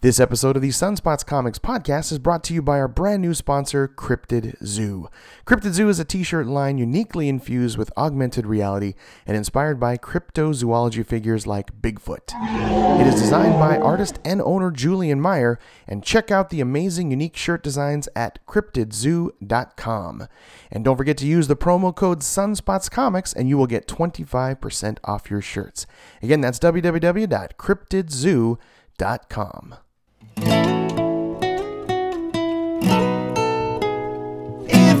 This episode of the Sunspots Comics podcast is brought to you by our brand new sponsor, Cryptid Zoo. Cryptid Zoo is a t shirt line uniquely infused with augmented reality and inspired by cryptozoology figures like Bigfoot. It is designed by artist and owner Julian Meyer, and check out the amazing unique shirt designs at cryptidzoo.com. And don't forget to use the promo code Sunspots Comics, and you will get 25% off your shirts. Again, that's www.cryptidzoo.com.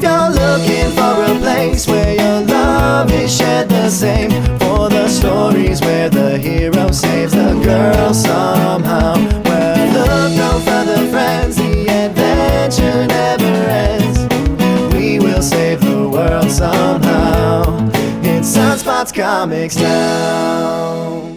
If you're looking for a place where your love is shared the same, for the stories where the hero saves the girl somehow, well, look no further, friends, the adventure never ends. We will save the world somehow. It's Sunspots Comics now.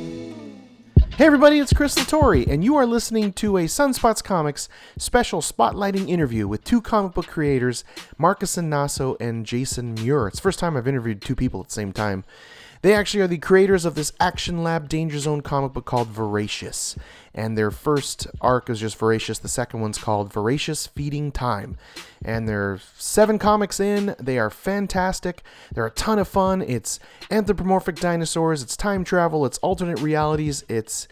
Hey everybody, it's Chris Latore, and you are listening to a Sunspots Comics special spotlighting interview with two comic book creators, Marcus Naso and Jason Muir. It's the first time I've interviewed two people at the same time. They actually are the creators of this Action Lab Danger Zone comic book called Voracious. And their first arc is just Voracious. The second one's called Voracious Feeding Time. And they're seven comics in. They are fantastic. They're a ton of fun. It's anthropomorphic dinosaurs, it's time travel, it's alternate realities, it's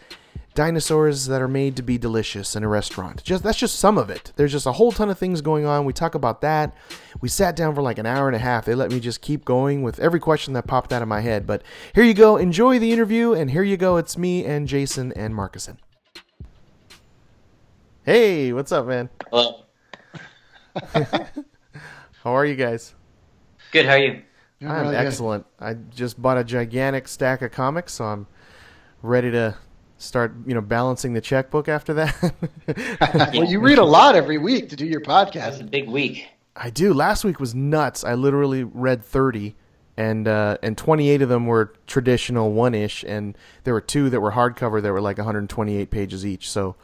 dinosaurs that are made to be delicious in a restaurant. Just that's just some of it. There's just a whole ton of things going on. We talk about that. We sat down for like an hour and a half. They let me just keep going with every question that popped out of my head. But here you go. Enjoy the interview and here you go. It's me and Jason and Markisan. Hey, what's up, man? Hello. How are you guys? Good. How are you? Doing I'm really good. excellent. I just bought a gigantic stack of comics, so I'm ready to start, you know, balancing the checkbook after that. Well, you read a lot every week to do your That's a podcast. big week. I do. Last week was nuts. I literally read 30 and uh, and 28 of them were traditional one-ish and there were two that were hardcover that were like 128 pages each. So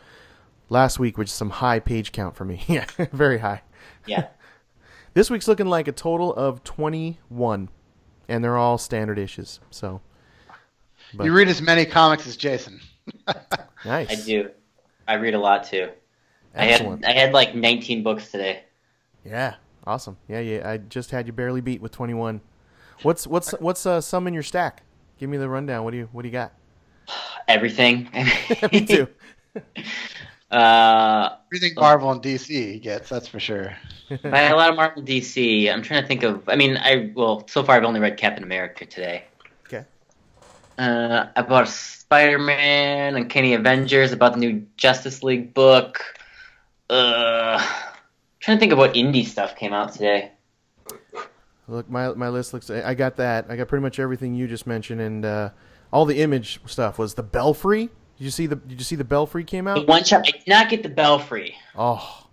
last week which is some high page count for me. yeah, very high. Yeah. This week's looking like a total of 21 and they're all standard issues. So but- You read as many comics as Jason. nice. I do. I read a lot too. Excellent. I had I had like 19 books today. Yeah, awesome. Yeah, yeah. I just had you barely beat with 21. What's what's what's uh, some in your stack? Give me the rundown. What do you what do you got? Everything. me too. Uh, Everything Marvel and DC he gets, that's for sure. I had a lot of Marvel, DC. I'm trying to think of. I mean, I well, so far I've only read Captain America today. Okay. Uh, I bought Spider-Man, and Uncanny Avengers, about the new Justice League book. Uh, trying to think of what indie stuff came out today. Look, my my list looks. I got that. I got pretty much everything you just mentioned, and uh, all the image stuff was the Belfry. Did you see the Did you see the Belfry came The out? one shot. I did not get the Belfry. Oh,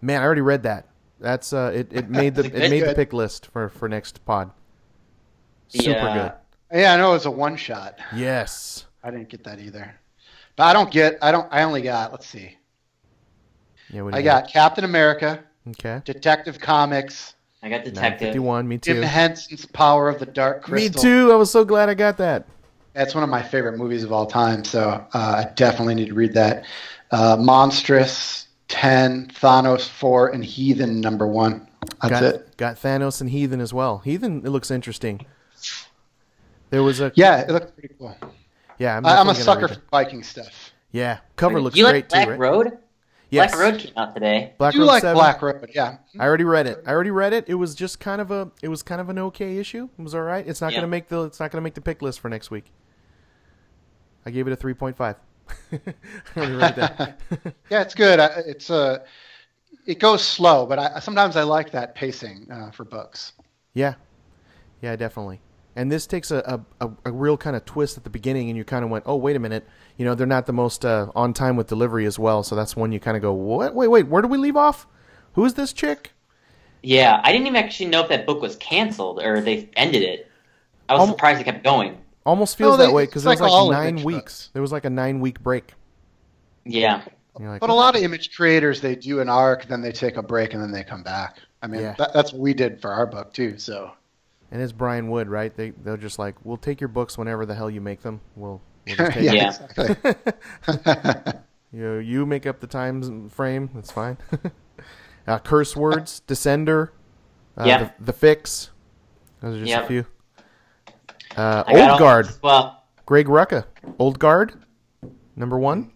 man, I already read that. That's uh, it. It made the Is it it good? made the pick list for for next pod. Super Yeah. Yeah, I know it was a one shot. Yes. I didn't get that either. But I don't get I don't I only got let's see. Yeah. What do I you got Captain America, Okay. Detective Comics, I got Detective. 951. Me Jim too. Henson's Power of the Dark Crystal. Me too. I was so glad I got that. That's one of my favorite movies of all time, so uh, I definitely need to read that. Uh, Monstress, 10, Thanos 4, and Heathen number 1. That's got, it. Got Thanos and Heathen as well. Heathen, it looks interesting. There was a Yeah, it looks pretty cool. yeah. I'm, I, I'm a sucker for it. Viking stuff. Yeah, cover looks you great like Black too. Right? Road? Yes. Black Road came out today. Black I do Road like 7. Black Road, yeah. I already read it. I already read it. It was just kind of a. It was kind of an okay issue. It was all right. It's not Yeah. gonna make the. It's not gonna make the pick list for next week. I gave it a three point five. I already read that. Yeah, it's good. I, it's uh, it goes slow, but I, sometimes I like that pacing uh, for books. yeah, yeah, definitely. And this takes a, a, a, a real kind of twist at the beginning, and you kind of went, "Oh, wait a minute." You know, they're not the most uh, on time with delivery as well, so that's when you kind of go, "What? Wait, wait, where do we leave off? Who is this chick?" Yeah, I didn't even actually know if that book was canceled or they ended it. I was Um, surprised it kept going. Almost feels Oh, they- that way because it's it was like like nine weeks. books. There was like a nine week break. Yeah. Like, But a lot of image creators, they do an arc, then they take a break, and then they come back. I mean, Yeah. that, that's what we did for our book too. So And it's Brian Wood, right? They they're just like, we'll take your books whenever the hell you make them. We'll, we'll just take yeah, Yeah. exactly. You you make up the time frame. That's fine. uh, curse words, Descender, uh, Yeah. the, the Fix. Those are just Yep. a few. Uh, I got all Old Guard, Well, Greg Rucka. Old Guard, number one.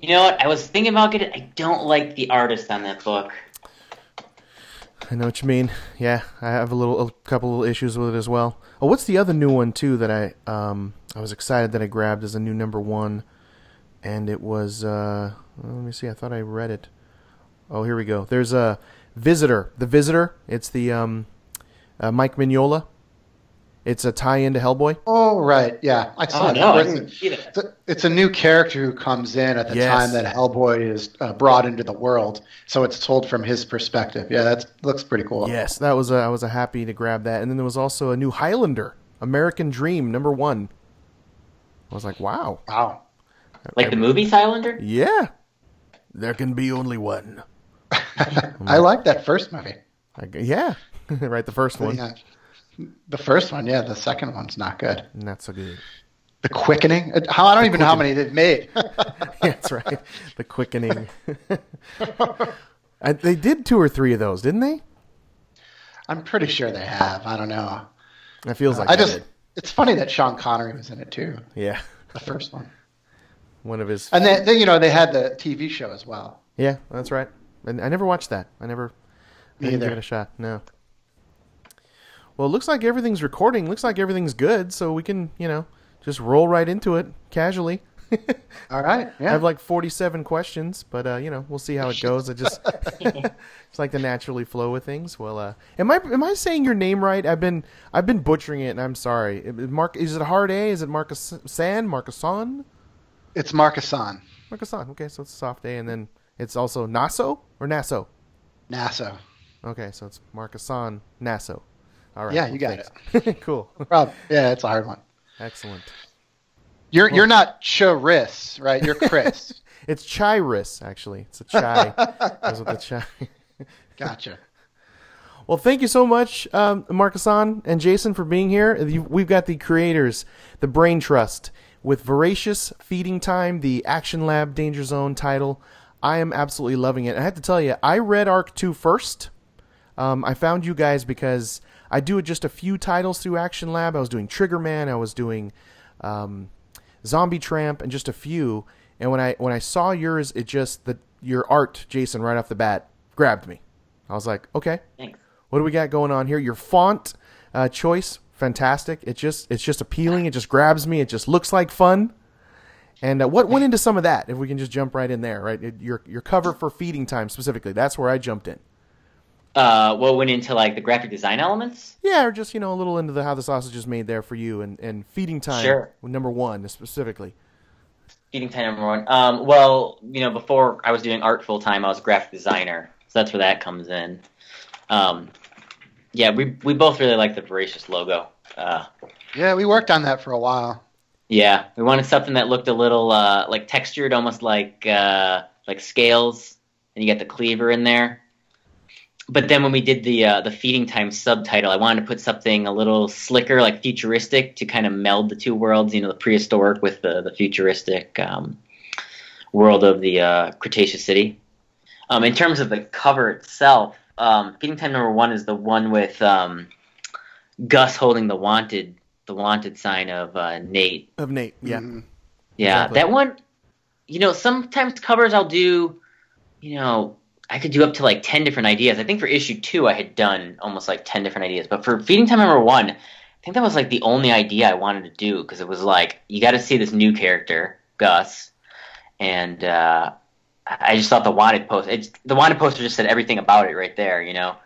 you know what? I was thinking about getting. I don't like the artist on that book. I know what you mean. Yeah, I have a little, a couple little issues with it as well. Oh, what's the other new one too that I um I was excited that I grabbed as a new number one, and it was uh let me see. I thought I read it. Oh, here we go. There's a visitor. The visitor. It's the um uh, Mike Mignola. It's a tie-in to Hellboy. Oh, right. Yeah, I saw Oh no, I it's, see that. it's a- it's a new character who comes in at the Yes. time that Hellboy is uh, brought into the world, so it's told from his perspective. Yeah, that looks pretty cool. Yes, that was a, I was a happy to grab that. And then there was also a new Highlander, American Dream, number one. I was like, wow, Wow. Like the movie Highlander. yeah. There can be only one. I like that first movie. I g yeah, right. The first one, Yeah. The first one, yeah. The second one's not good. not so good. The Quickening. Uh, How I don't even know how many they've made. That's right. The quickening. I, they did two or three of those, didn't they? I'm pretty sure they have. I don't know. It feels like I they just. did. It's funny that Sean Connery was in it too. yeah, The first one. one of his. And then, then you know they had the TV show as well. Yeah, that's right. And I never watched that. I never. I Me didn't give it a shot. No. Well, it looks like everything's recording. Looks like everything's good, so we can, you know, just roll right into it casually. All right. I have like 47 questions, but uh, you know, we'll see how it goes. I just it's like the naturally flow of things. Well, uh, am I am I saying your name right? I've been I've been butchering it, and I'm sorry. Mark, is it hard A? Is it Marcus San? Markisan? it's Marcus-on. Markisan. Okay, so it's a soft A, and then it's also Naso or Naso. NASA. Okay, so it's Markisan Naso. All right. Yeah, you got it. cool. Rob. Yeah, it's a hard one. Excellent. You're you're not Charis, right? You're Chris. It's Chiris, actually. It's a chai. Goes with the chai. gotcha. Well, thank you so much, um, Markisan and Jason, for being here. We've got the creators, the Brain Trust, with Voracious Feeding Time, the Action Lab Danger Zone title. I am absolutely loving it. I have to tell you, I read Arc 2 first. Um, I found you guys because I do it just a few titles through Action Lab. I was doing Trigger Man, I was doing um, Zombie Tramp, and just a few. And when I when I saw yours, it just the your art, Jason, right off the bat, grabbed me. I was like, okay, Thanks. what do we got going on here? Your font uh, choice, fantastic. It just it's just appealing. It just grabs me. It just looks like fun. And uh, what went into some of that? If we can just jump right in there, right? Your your cover for feeding time specifically. That's where I jumped in. Uh, what went into like the graphic design elements? Yeah, or just you know a little into the how the sausage is made there for you, and and feeding time. Sure. Number one specifically. Feeding time number one. Um, well, you know, before I was doing art full time, I was a graphic designer, so that's where that comes in. Um, yeah, we we both really like the voracious logo. Uh, Yeah, we worked on that for a while. yeah, we wanted something that looked a little uh, like textured, almost like uh, like scales, and you got the cleaver in there. But then when we did the uh, the feeding time subtitle, I wanted to put something a little slicker, like futuristic, to kind of meld the two worlds. You know, the prehistoric with the the futuristic um, world of the uh, Cretaceous city. Um, in terms of the cover itself, um, feeding time number one is the one with um, Gus holding the wanted the wanted sign of uh, Nate. Of Nate, yeah. Mhm. Yeah, Exactly. that one. You know, sometimes covers I'll do. You know, I could do up to like ten different ideas. I think for issue two, I had done almost like ten different ideas. But for feeding time number one, I think that was like the only idea I wanted to do because it was like you got to see this new character, Gus, and uh, I just thought the wanted post. It's, the wanted poster just said everything about it right there. You know.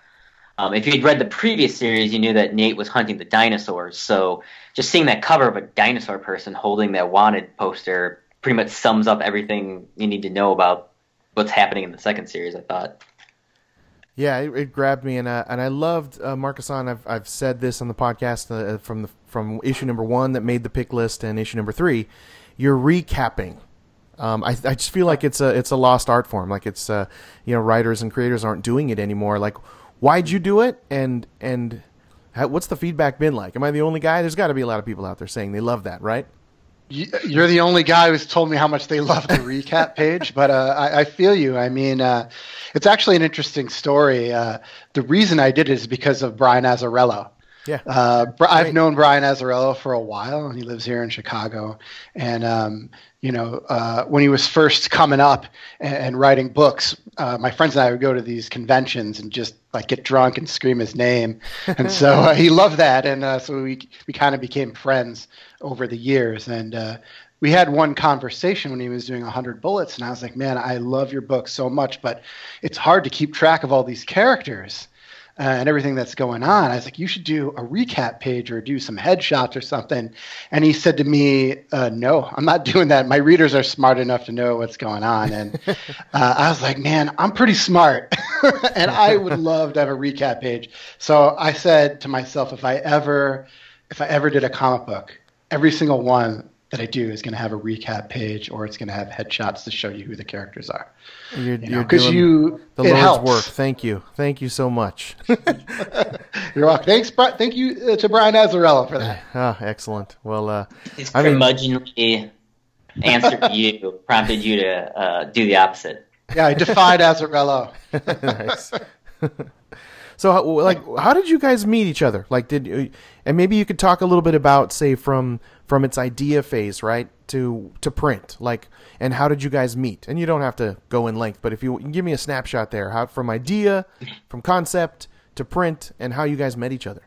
Um, if you'd read the previous series, you knew that Nate was hunting the dinosaurs. So just seeing that cover of a dinosaur person holding that wanted poster pretty much sums up everything you need to know about what's happening in the second series. I thought. Yeah, it, it grabbed me, and uh, and I loved uh. I've I've said this on the podcast uh, from the from issue number one that made the pick list and issue number three. You're recapping. Um, I I just feel like it's a it's a lost art form. Like it's uh, you know writers and creators aren't doing it anymore. Like why'd you do it? And and how, what's the feedback been like? Am I the only guy? There's got to be a lot of people out there saying they love that, right? You- You're the only guy who's told me how much they love the recap page, but uh, I, I feel you. I mean, uh, it's actually an interesting story. Uh, the reason I did it is because of Brian Azzarello. Yeah. Uh, I've Great. known Brian Azzarello for a while, and he lives here in Chicago. And um, you know, uh, when he was first coming up and, and writing books, uh, my friends and I would go to these conventions and just like get drunk and scream his name. And so uh, he loved that, and uh, so we we kind of became friends over the years. And uh, we had one conversation when he was doing 100 Bullets, and I was like, "Man, I love your book so much, but it's hard to keep track of all these characters." Uh, and everything that's going on. I was like, you should do a recap page or do some headshots or something. And he said to me, uh, no, I'm not doing that. My readers are smart enough to know what's going on. And uh, I was like, man, I'm pretty smart. and I would love to have a recap page. So I said to myself, if I ever, if I ever did a comic book, every single one that I do is going to have a recap page or it's going to have headshots to show you who the characters are. You're, You know, you're because doing you, the Lord's helps. work. Thank you. Thank you so much. You're welcome. Thanks, Bri- thank you uh, to Brian Azzarello for that. ah, excellent. Well, uh, His I mean- curmudgeonly answer to you prompted you to uh, do the opposite. Yeah, I defied Azzarello. nice. so, like, how did you guys meet each other? Like, did you, and maybe you could talk a little bit about, say, from from its idea phase, right, to to print, like, and how did you guys meet? And you don't have to go in length, but if you give me a snapshot there, how from idea, from concept to print, and how you guys met each other.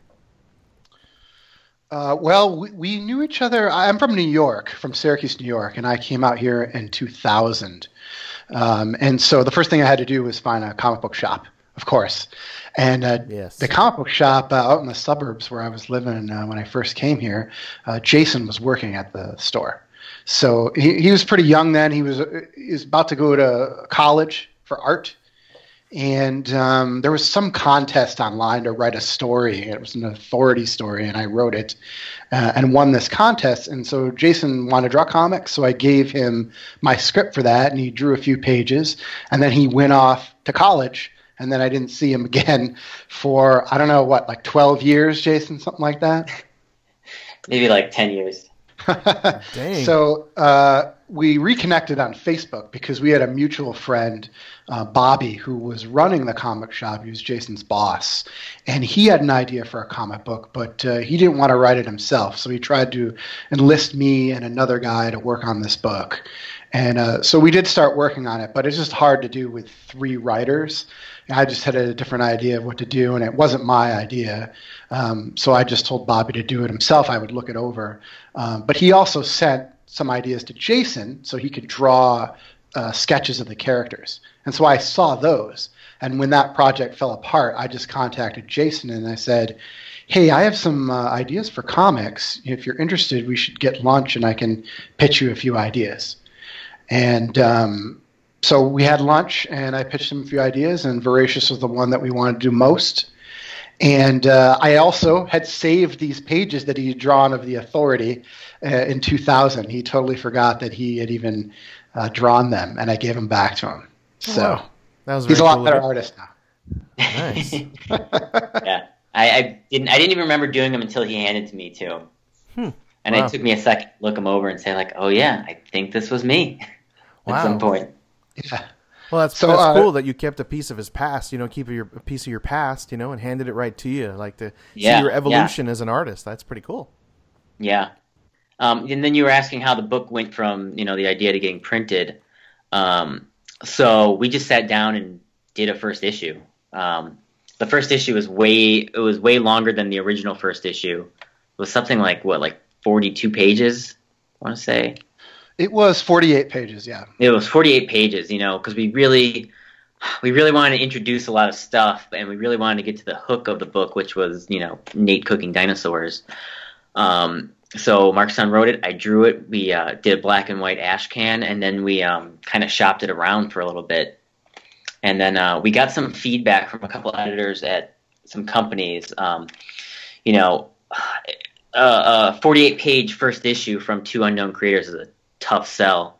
Uh, well, we, we knew each other. I'm from New York, from Syracuse, New York, and I came out here in 2000. Um, and so the first thing I had to do was find a comic book shop, of course. And uh, Yes. the comic book shop uh, out in the suburbs where I was living uh, when I first came here, uh, Jason was working at the store. So he, he was pretty young then. He was he was about to go to college for art, and um, there was some contest online to write a story. It was an authority story, and I wrote it uh, and won this contest. And so Jason wanted to draw comics, so I gave him my script for that, and he drew a few pages, and then he went off to college. And then I didn't see him again for I don't know what, like twelve years, Jason, something like that. Maybe like 10 years. Dang. So uh, we reconnected on Facebook because we had a mutual friend, uh, Bobby, who was running the comic shop. He was Jason's boss, and he had an idea for a comic book, but uh, he didn't want to write it himself. So he tried to enlist me and another guy to work on this book. And uh, so we did start working on it, but it's just hard to do with three writers. I just had a different idea of what to do, and it wasn't my idea. Um, so I just told Bobby to do it himself. I would look it over. Um, but he also sent some ideas to Jason so he could draw uh, sketches of the characters. And so I saw those. And when that project fell apart, I just contacted Jason and I said, Hey, I have some uh, ideas for comics. If you're interested, we should get lunch and I can pitch you a few ideas. And um, so we had lunch, and I pitched him a few ideas, and Voracious was the one that we wanted to do most. And uh, I also had saved these pages that he had drawn of the authority uh, in 2000. He totally forgot that he had even uh, drawn them, and I gave them back to him. So. That was he's a lot cool better of you. artist now. Nice. yeah, I, I didn't. I didn't even remember doing them until he handed to me too. Hmm. And Wow. it took me a second to look him over and say like, "Oh yeah, I think this was me." Wow. At some point. Yeah. Well, that's So, that's uh, cool that you kept a piece of his past. You know, keep your a piece of your past. You know, and handed it right to you, like to Yeah, see your yeah. evolution as an artist. That's pretty cool. Yeah. Um, and then you were asking how the book went from you know the idea to getting printed. Um, so we just sat down and did a first issue. Um, the first issue was way it was way longer than the original first issue. It was something like what like forty two pages. I want to say It was 48 pages, yeah. it was 48 pages you know because we really we really wanted to introduce a lot of stuff and we really wanted to get to the hook of the book which was you know nate cooking dinosaurs um, so Markisan wrote it i drew it we uh, did a black and white ash can and then we um, kind of shopped it around for a little bit and then uh, we got some feedback from a couple editors at some companies um, you know a 48 page first issue from two unknown creators is a tough sell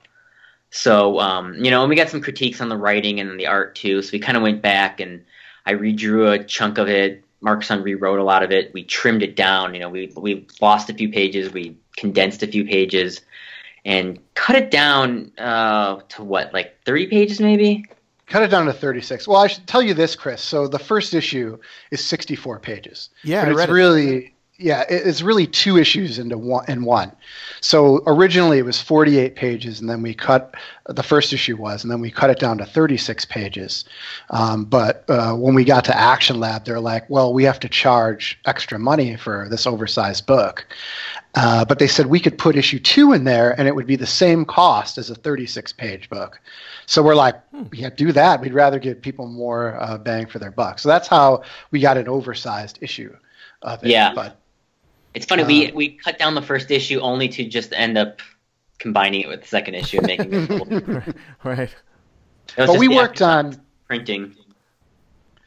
so, um, you know, and we got some critiques on the writing and the art too. So we kind of went back and I redrew a chunk of it. Markisan rewrote a lot of it. We trimmed it down. You know, we we lost a few pages. We condensed a few pages, and cut it down uh, to what, like 30 pages maybe? Cut it down to 36. Well, I should tell you this, Chris. So the first issue is 64 pages. Yeah, but I it's read it. really yeah, it's really two issues into one in one. So originally it was 48 pages, and then we cut the first issue was, and then we cut it down to 36 pages. Um, but uh, when we got to Action Lab, they're like, "Well, we have to charge extra money for this oversized book." Uh, but they said we could put issue two in there, and it would be the same cost as a 36-page book. So we're like, yeah, do that. We'd rather give people more uh, bang for their buck. So that's how we got an oversized issue of it. Yeah. But It's funny, we, Uh, we cut down the first issue only to just end up combining it with the second issue and making it cool. It right. was but we worked on printing.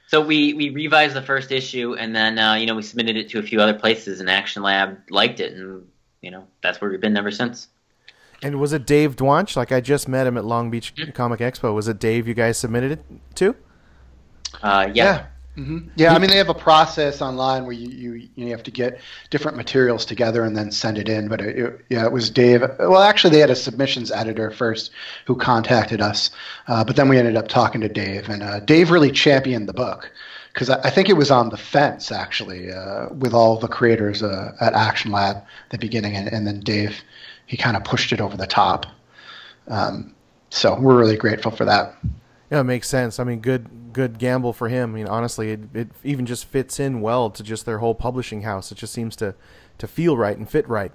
So we, we revised the first issue and then uh, you know we submitted it to a few other places and Action Lab liked it and you know that's where we've been ever since. And was it Dave Dwonch? Like I just met him at Long Beach Mm-hmm. Comic Expo. Was it Dave you guys submitted it to? Uh, yeah. Yeah. Hmm Yeah, I mean they have a process online where you, you you have to get different materials together and then send it in. But it, it- yeah, it was Dave. Well, actually, they had a submissions editor first who contacted us, uh, but then we ended up talking to Dave, and uh, Dave really championed the book because I, I think it was on the fence actually uh, with all the creators uh, at Action Lab at the beginning, and, and then Dave he kind of pushed it over the top. Um, so we're really grateful for that. Yeah, it makes sense. I mean, good good gamble for him. I mean, honestly, it, it even just fits in well to just their whole publishing house. It just seems to to feel right and fit right.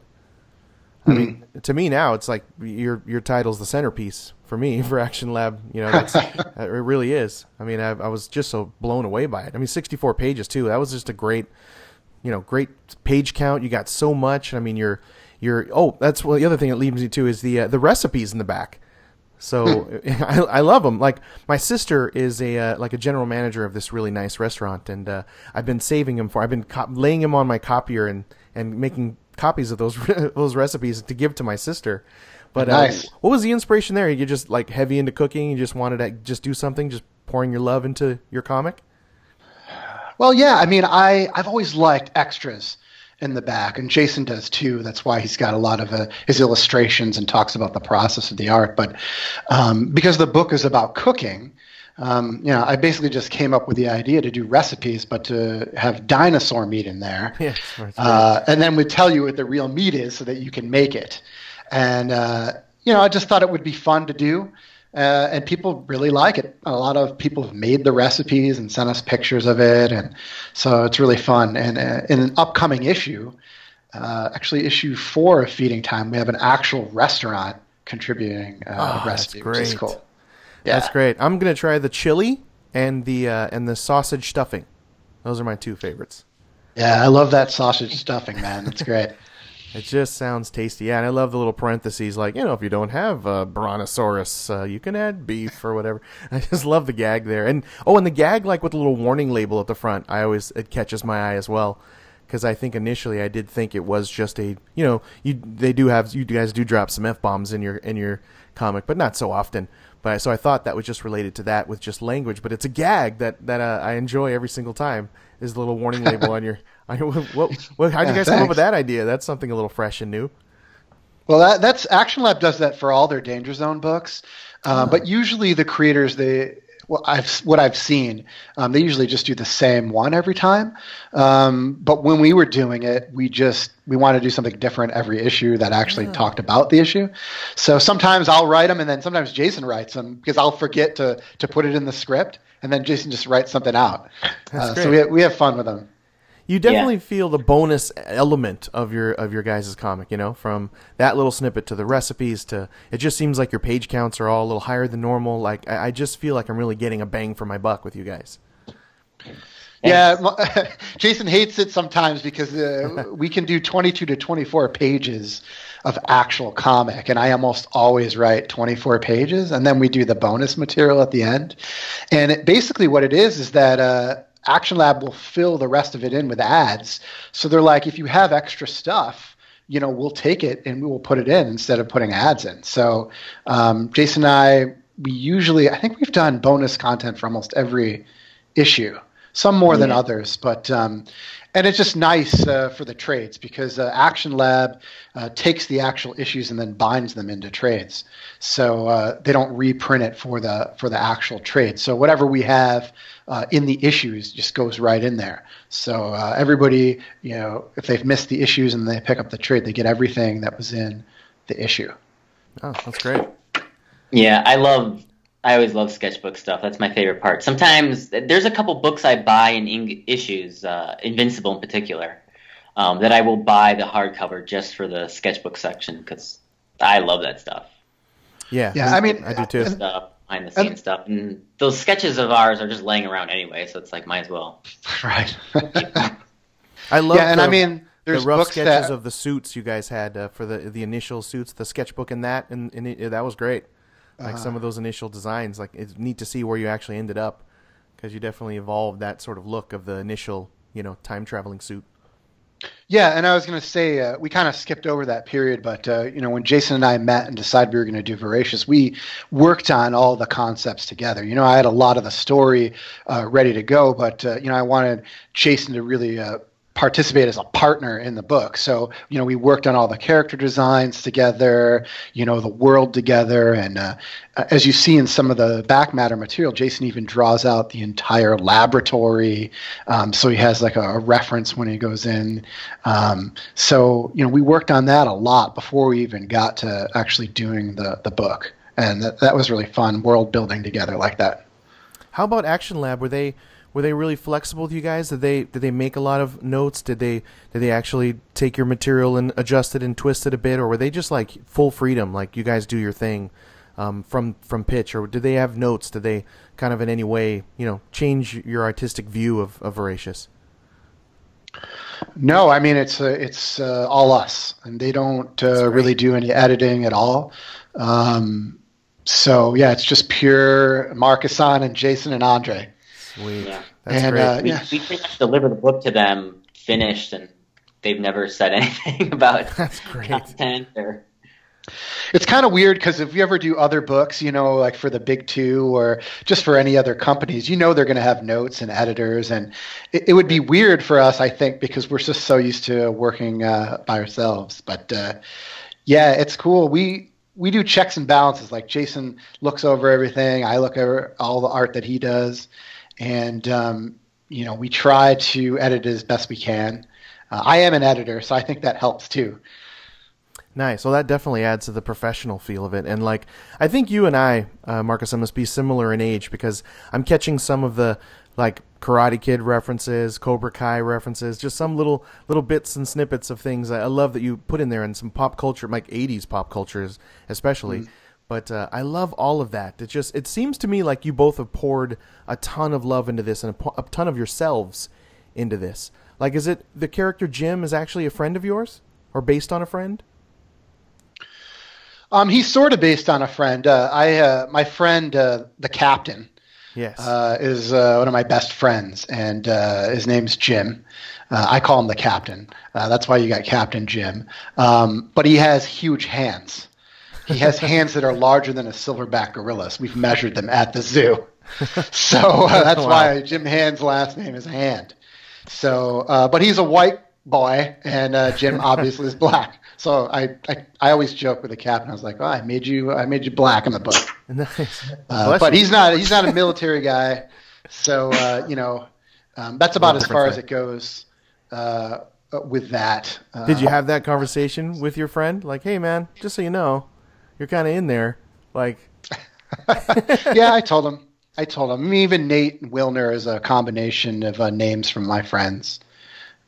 I mean, to me now, it's like your your title's the centerpiece for me for Action Lab. You know, that's, it really is. I mean, I, I was just so blown away by it. I mean, 64 pages too. That was just a great, you know, great page count. You got so much. I mean, you're you're. Oh, that's well. The other thing it leads me to is the uh, the recipes in the back. So I, I love them. Like my sister is a uh, like a general manager of this really nice restaurant, and uh, I've been saving him for. I've been laying him on my copier and and making copies of those those recipes to give to my sister. But uh, Nice. what was the inspiration there? You just like heavy into cooking. You just wanted to just do something, just pouring your love into your comic. Well, yeah. I mean, I I've always liked extras in the back, and Jason does too. That's why he's got a lot of uh, his illustrations and talks about the process of the art. But um, because the book is about cooking, um, you know, I basically just came up with the idea to do recipes, but to have dinosaur meat in there. Yeah, right. uh, and then would tell you what the real meat is so that you can make it. And uh, you know, I just thought it would be fun to do, uh, and people really like it. A lot of people have made the recipes and sent us pictures of it, and so it's really fun. And uh, in an upcoming issue, uh, actually issue four of Feeding Time, we have an actual restaurant contributing uh, Oh, a that's recipe, which is great. cool. Yeah. That's great. I'm gonna try the chili and the uh, and the sausage stuffing. Those are my two favorites. Yeah, I love that sausage stuffing, man. That's great. It just sounds tasty. Yeah, and I love the little parentheses, like you know, if you don't have uh, brontosaurus, uh, you can add beef or whatever. I just love the gag there, and oh, and the gag like with the little warning label at the front. I always it catches my eye as well, because I think initially I did think it was just a you know you they do have you guys do drop some f bombs in your in your comic, but not so often. But I, so I thought that was just related to that with just language, but it's a gag that that uh, I enjoy every single time. Is the little warning label on your what, what how'd you Yeah, guys come up with that idea? That's something a little fresh and new. Well, that, that's Action Lab does that for all their Danger Zone books, uh, but usually the creators they well, I've what I've seen um, they usually just do the same one every time. Um, but when we were doing it, we just we want to do something different every issue that actually talked about the issue. So sometimes I'll write them, and then sometimes Jason writes them because I'll forget to to put it in the script, and then Jason just writes something out. Uh, so we we have fun with them. You definitely feel the bonus element of your of your guys' comic, you know, from that little snippet to the recipes to it just seems like your page counts are all a little higher than normal. Like I, I just feel like I'm really getting a bang for my buck with you guys. Yeah, Jason hates it sometimes because uh, we can do 22 to 24 pages of actual comic, and I almost always write 24 pages, and then we do the bonus material at the end. And it, basically, what it is is that uh, Action Lab will fill the rest of it in with ads. So they're like, if you have extra stuff, you know, we'll take it and we will put it in instead of putting ads in. So um, Jason and I, we usually, I think we've done bonus content for almost every issue. some more than others, but um, and it's just nice uh, for the trades because uh, Action Lab uh, takes the actual issues and then binds them into trades, so uh, they don't reprint it for the for the actual trade. So whatever we have uh, in the issues just goes right in there. So uh, everybody, you know, if they've missed the issues and they pick up the trade, they get everything that was in the issue. Oh, that's great. Yeah, I love. I always love sketchbook stuff. That's my favorite part. Sometimes there's a couple books I buy in ing- issues, uh, Invincible in particular, um, that I will buy the hardcover just for the sketchbook section because I love that stuff. Yeah. Yeah, I mean, I do too. Stuff behind the scenes stuff, and those sketches of ours are just laying around anyway, so it's like might as well. Right. I love yeah, and the, I mean, the there's rough books sketches that of the suits you guys had uh, for the the initial suits, the sketchbook and that, and, and it, that was great. Like Uh-huh. some of those initial designs, like it's neat to see where you actually ended up because you definitely evolved that sort of look of the initial, you know, time traveling suit. Yeah, and I was going to say uh, we kind of skipped over that period, but uh, you know when Jason and I met and decided we were going to do Voracious, we worked on all the concepts together. You know, I had a lot of the story uh, ready to go, but uh, you know I wanted Jason to really uh, participate as a partner in the book. So you know we worked on all the character designs together, you know the world together, and uh, as you see in some of the back matter material, Jason even draws out the entire laboratory, um, so he has like a, a reference when he goes in. Um, so you know we worked on that a lot before we even got to actually doing the the book, and that, that was really fun world building together like that. How about Action Lab? Were they were they really flexible with you guys? Did they did they make a lot of notes? Did they did they actually take your material and adjust it and twist it a bit, or were they just like full freedom, like you guys do your thing um, from from pitch, or did they have notes? Did they kind of in any way you know change your artistic view of, of Voracious? No, I mean it's uh, it's uh, all us, and they don't uh, really do any editing at all. Um, so yeah, it's just pure Markisan and Jason and Andre. Sweet, Yeah. that's And, great. uh, We, Yeah. we pretty much deliver the book to them finished, and they've never said anything about that's great. content or. It's kind of weird because if you ever do other books, you know, like for the big two or just for any other companies, you know they're going to have notes and editors, and it, it would be weird for us, I think, because we're just so used to working uh, by ourselves. But uh, yeah, it's cool. We we do checks and balances. Like Jason looks over everything, I look over all the art that he does, and um, you know we try to edit as best we can. Uh, I am an editor, so I think that helps too. Nice. Well, that definitely adds to the professional feel of it. And like, I think you and I, uh, Marcus, I must be similar in age because I'm catching some of the like Karate Kid references, Cobra Kai references, just some little little bits and snippets of things I I love that you put in there and some pop culture, like 80s pop cultures especially. But uh, I love all of that. It just it seems to me like you both have poured a ton of love into this and a, a ton of yourselves into this. Like, is it the character Jim is actually a friend of yours or based on a friend? Um, he's sort of based on a friend. Uh, I, uh, my friend, uh, the captain, Yes. uh, is uh, one of my best friends, and uh, his name's Jim. Uh, I call him the captain. Uh, that's why you got Captain Jim. Um, but he has huge hands. He has hands that are larger than a silverback gorilla's. We've measured them at the zoo. So uh, that's Wow. why Jim Hand's last name is Hand. So, uh, but he's a white boy, and uh, Jim obviously is black. So I, I, I always joke with the captain. I was like, "Oh, I made you, I made you black in the book." nice. Uh, but he's not he's not a military guy, so uh, you know um, that's about as far as it goes uh, with that. Uh, Did you have that conversation with your friend? Like, hey, man, just so you know, you're kind of in there. Like, yeah, I told him. I told him. Even Nate Wilner is a combination of uh, names from my friends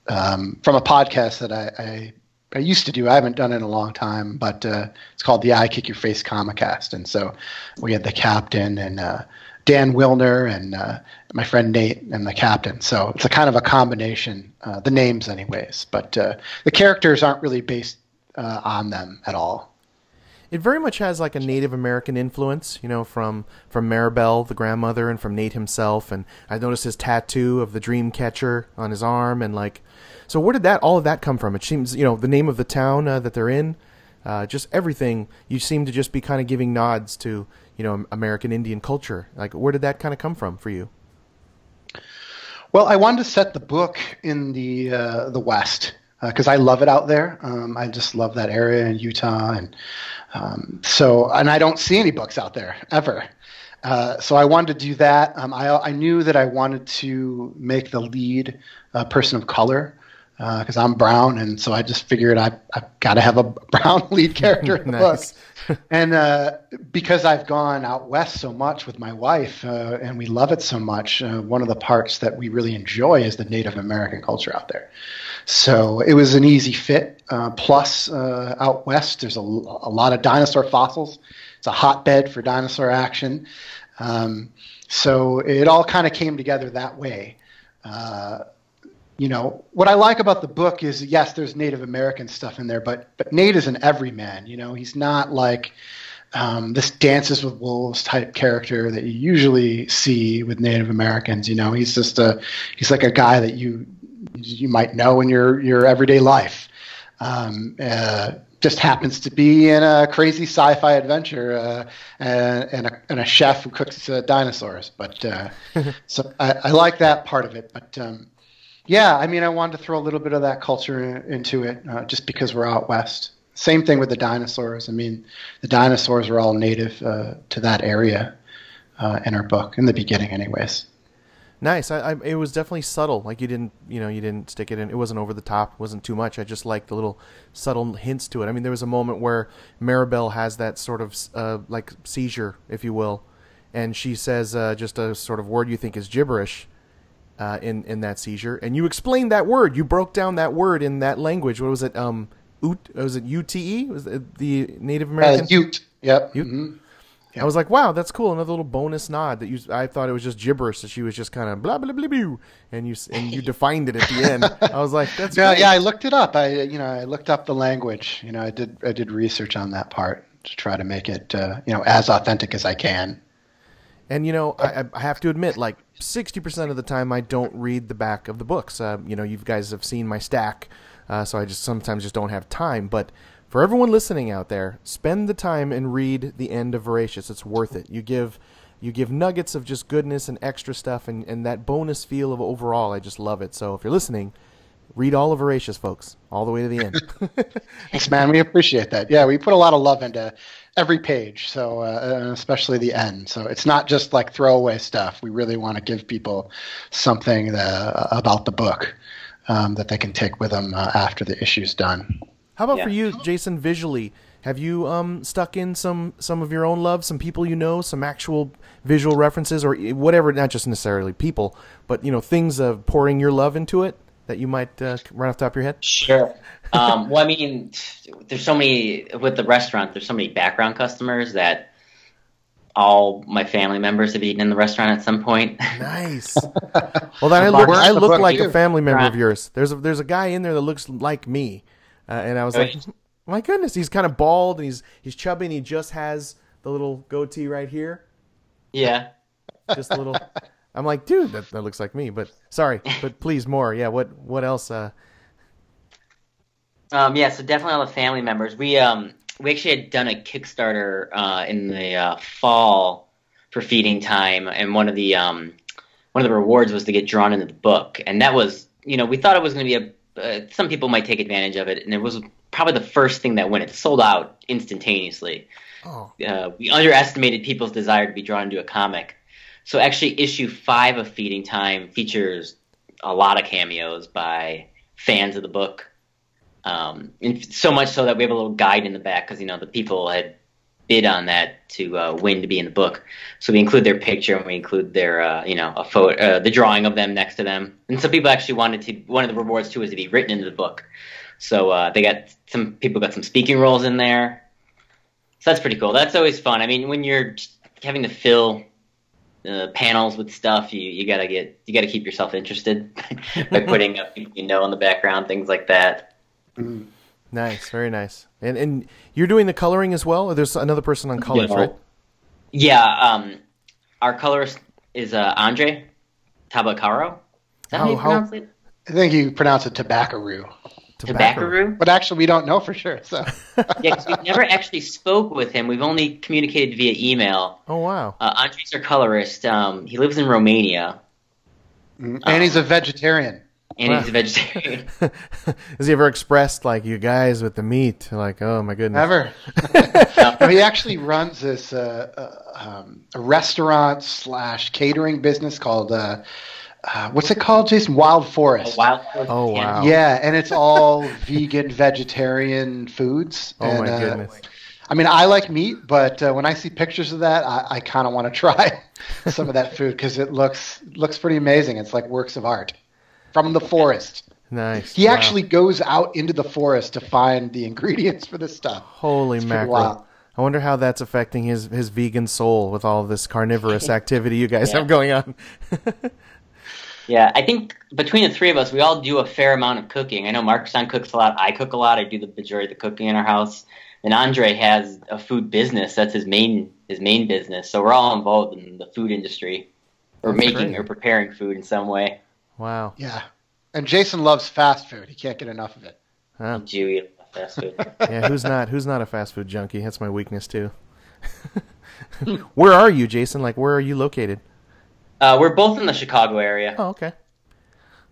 um, from a podcast that I, I I used to do. I haven't done it in a long time, but uh, it's called the I Kick Your Face Comicast, and so we had the captain and uh, Dan Wilner and uh, my friend Nate and the captain. So it's a kind of a combination. Uh, the names, anyways, but uh, the characters aren't really based on them at all. It very much has like a Native American influence, you know, from from Maribel, the grandmother, and from Nate himself. And I noticed his tattoo of the dream catcher on his arm, and like, so where did that all of that come from? It seems, you know, the name of the town uh, that they're in, uh, just everything. You seem to just be kind of giving nods to, you know, American Indian culture. Like, where did that kind of come from for you? Well, I wanted to set the book in the uh, the West because I love it out there. Um, I just love that area in Utah, and um, so and I don't see any books out there ever. Uh, so I wanted to do that. Um, I, I knew that I wanted to make the lead a person of color because I'm brown, and so I just figured I I've got to have a brown lead character in the Nice. book. and uh, because I've gone out west so much with my wife, uh, and we love it so much, uh, one of the parts that we really enjoy is the Native American culture out there. So it was an easy fit. Uh, plus, uh, out west, there's a, a lot of dinosaur fossils. It's a hotbed for dinosaur action. Um, so it all kind of came together that way. Uh, you know what I like about the book is yes, there's Native American stuff in there, but but Nate is an everyman. You know, he's not like um, this dances with wolves type character that you usually see with Native Americans. You know, he's just a he's like a guy that you you might know in your your everyday life. Um, uh, just happens to be in a crazy sci-fi adventure uh, and, and, a, and a chef who cooks uh, dinosaurs. But uh, so I, I like that part of it. But um, yeah, I mean, I wanted to throw a little bit of that culture in- into it uh, just because we're out west. Same thing with the dinosaurs. I mean, the dinosaurs are all native uh, to that area uh, in our book in the beginning, anyways. Nice. I, I, it was definitely subtle. Like you didn't, you know, you didn't stick it in. It wasn't over the top. wasn't too much. I just liked the little subtle hints to it. I mean, there was a moment where Maribel has that sort of uh, like seizure, if you will, and she says uh, just a sort of word you think is gibberish uh, in in that seizure, and you explained that word. You broke down that word in that language. What was it? Um, ut, was it UTE? Was it the Native American? Uh, Ute. Yep. Ute? Mhm. I was like, wow, that's cool. Another little bonus nod that you. I thought it was just gibberish. That she was just kind of blah blah blah blah, and you and you defined it at the end. I was like, that's Yeah, great. yeah. I looked it up. I, you know, I looked up the language. You know, I did, I did research on that part to try to make it, uh, you know, as authentic as I can. And you know, I, I have to admit, like sixty percent of the time, I don't read the back of the books. Uh, you know, you guys have seen my stack, uh, so I just sometimes just don't have time. But for everyone listening out there, spend the time and read the end of Voracious. It's worth it. You give you give nuggets of just goodness and extra stuff, and, and that bonus feel of overall. I just love it. So if you're listening, read all of Voracious, folks, all the way to the end. Thanks, man. We appreciate that. Yeah, we put a lot of love into every page, so uh, especially the end. So it's not just like throwaway stuff. We really want to give people something that, about the book um, that they can take with them uh, after the issue's done. How about Yeah. for you, Jason? Visually, have you um, stuck in some some of your own love, some people you know, some actual visual references, or whatever? Not just necessarily people, but you know things of pouring your love into it that you might uh, right off the top of your head. Sure. Um, well, I mean, there's so many with the restaurant. There's so many background customers that all my family members have eaten in the restaurant at some point. Nice. well, then I look I look like you? a family member of yours. There's a there's a guy in there that looks like me, uh, and I was Oh, like, my goodness, he's kind of bald and he's he's chubby and he just has the little goatee right here. yeah. just a little. I'm like, dude, that, that looks like me. But sorry, but please more. Yeah, what what else? Uh, Um, yeah, so definitely all the family members. We um we actually had done a Kickstarter uh, in the uh, fall for feeding time, and one of the um one of the rewards was to get drawn into the book, and that was you know we thought it was going to be a uh, some people might take advantage of it, and it was probably the first thing that went. It sold out instantaneously. oh, uh, we underestimated people's desire to be drawn into a comic. So actually, issue five of Feeding Time features a lot of cameos by fans of the book. Um, and so much so that we have a little guide in the back because you know the people had bid on that to uh, win to be in the book. So we include their picture and we include their uh, you know a photo, uh, the drawing of them next to them. And some people actually wanted to. One of the rewards too was to be written into the book. So uh, they got some people got some speaking roles in there. So that's pretty cool. That's always fun. I mean, when you're having to fill uh, panels with stuff, you, you gotta get you gotta keep yourself interested by putting up people you know in the background, things like that. Nice, very nice. And and you're doing the coloring as well. There's another person on colors, Yeah. right? Yeah, um, our colorist is uh, Andre Tabacaru. Is that how, How- you how- pronounce it? I think you pronounce it tobacco Tabacaru. but actually we don't know for sure. So yeah, 'cause we've never actually spoke with him. We've only communicated via email. Oh wow. Uh, Andre's our colorist. Um, he lives in Romania, Mm, And he's a vegetarian. And he's a vegetarian. Has he ever expressed like you guys with the meat? Like, oh my goodness. Never. no, he actually runs this uh, uh, um, a restaurant slash catering business called uh, uh, what's it called, Jason? Wild A Forest. wild horse Oh, wow. Yeah, and it's all vegan, vegetarian foods. Oh and, my uh, goodness. I mean, I like meat, but uh, when I see pictures of that, I, I kind of want to try some of that food because it looks looks pretty amazing. It's like works of art from the forest. Nice. He Wow. actually goes out into the forest to find the ingredients for this stuff. Holy It's mackerel. I wonder how that's affecting his, his vegan soul with all this carnivorous activity you guys Yeah. have going on. Yeah, I think between the three of us, we all do a fair amount of cooking. I know Marcus cooks a lot. I cook a lot. I do the majority of the cooking in our house. And Andre has a food business. That's his main his main business. So we're all involved in the food industry, or That's making great. or preparing food in some way. Wow. Yeah. And Jason loves fast food. He can't get enough of it. Huh. Do eat fast food? Yeah, who's not who's not a fast food junkie? That's my weakness too. where are you, Jason? Like where are you located? uh, we're both in the Chicago area. Oh, okay.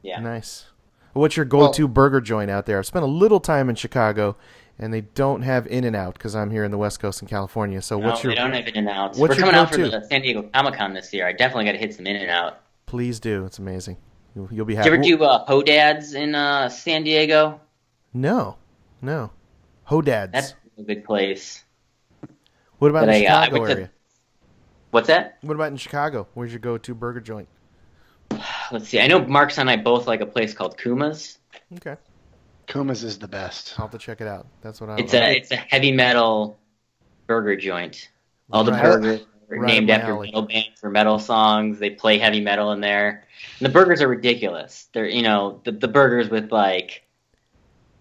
Yeah. Nice. What's your go-to burger joint out there? I've spent a little time in Chicago, and they don't have In-N-Out because I'm here in the West Coast in California. So No, what's your? we don't have In-N-Outs. what's We're your coming out for the San Diego Comic Con this year. I definitely got to hit some In-N-Out. Please do. It's amazing. You'll, you'll be Did happy. you ever do uh, Hodads in uh, San Diego? No, no. Hodads. That's a good place. what about in the I, uh, I Chicago to- area? What's that? What about in Chicago? Where's your go-to burger joint? Let's see. I know Marks and I both like a place called Kuma's. Okay, Kuma's is the best. I'll have to check it out. That's what I. It's a it's a heavy metal burger joint. All the Right. burgers are Right named after alley. metal bands or metal songs. They play heavy metal in there. And the burgers are ridiculous. They're you know the the burgers with like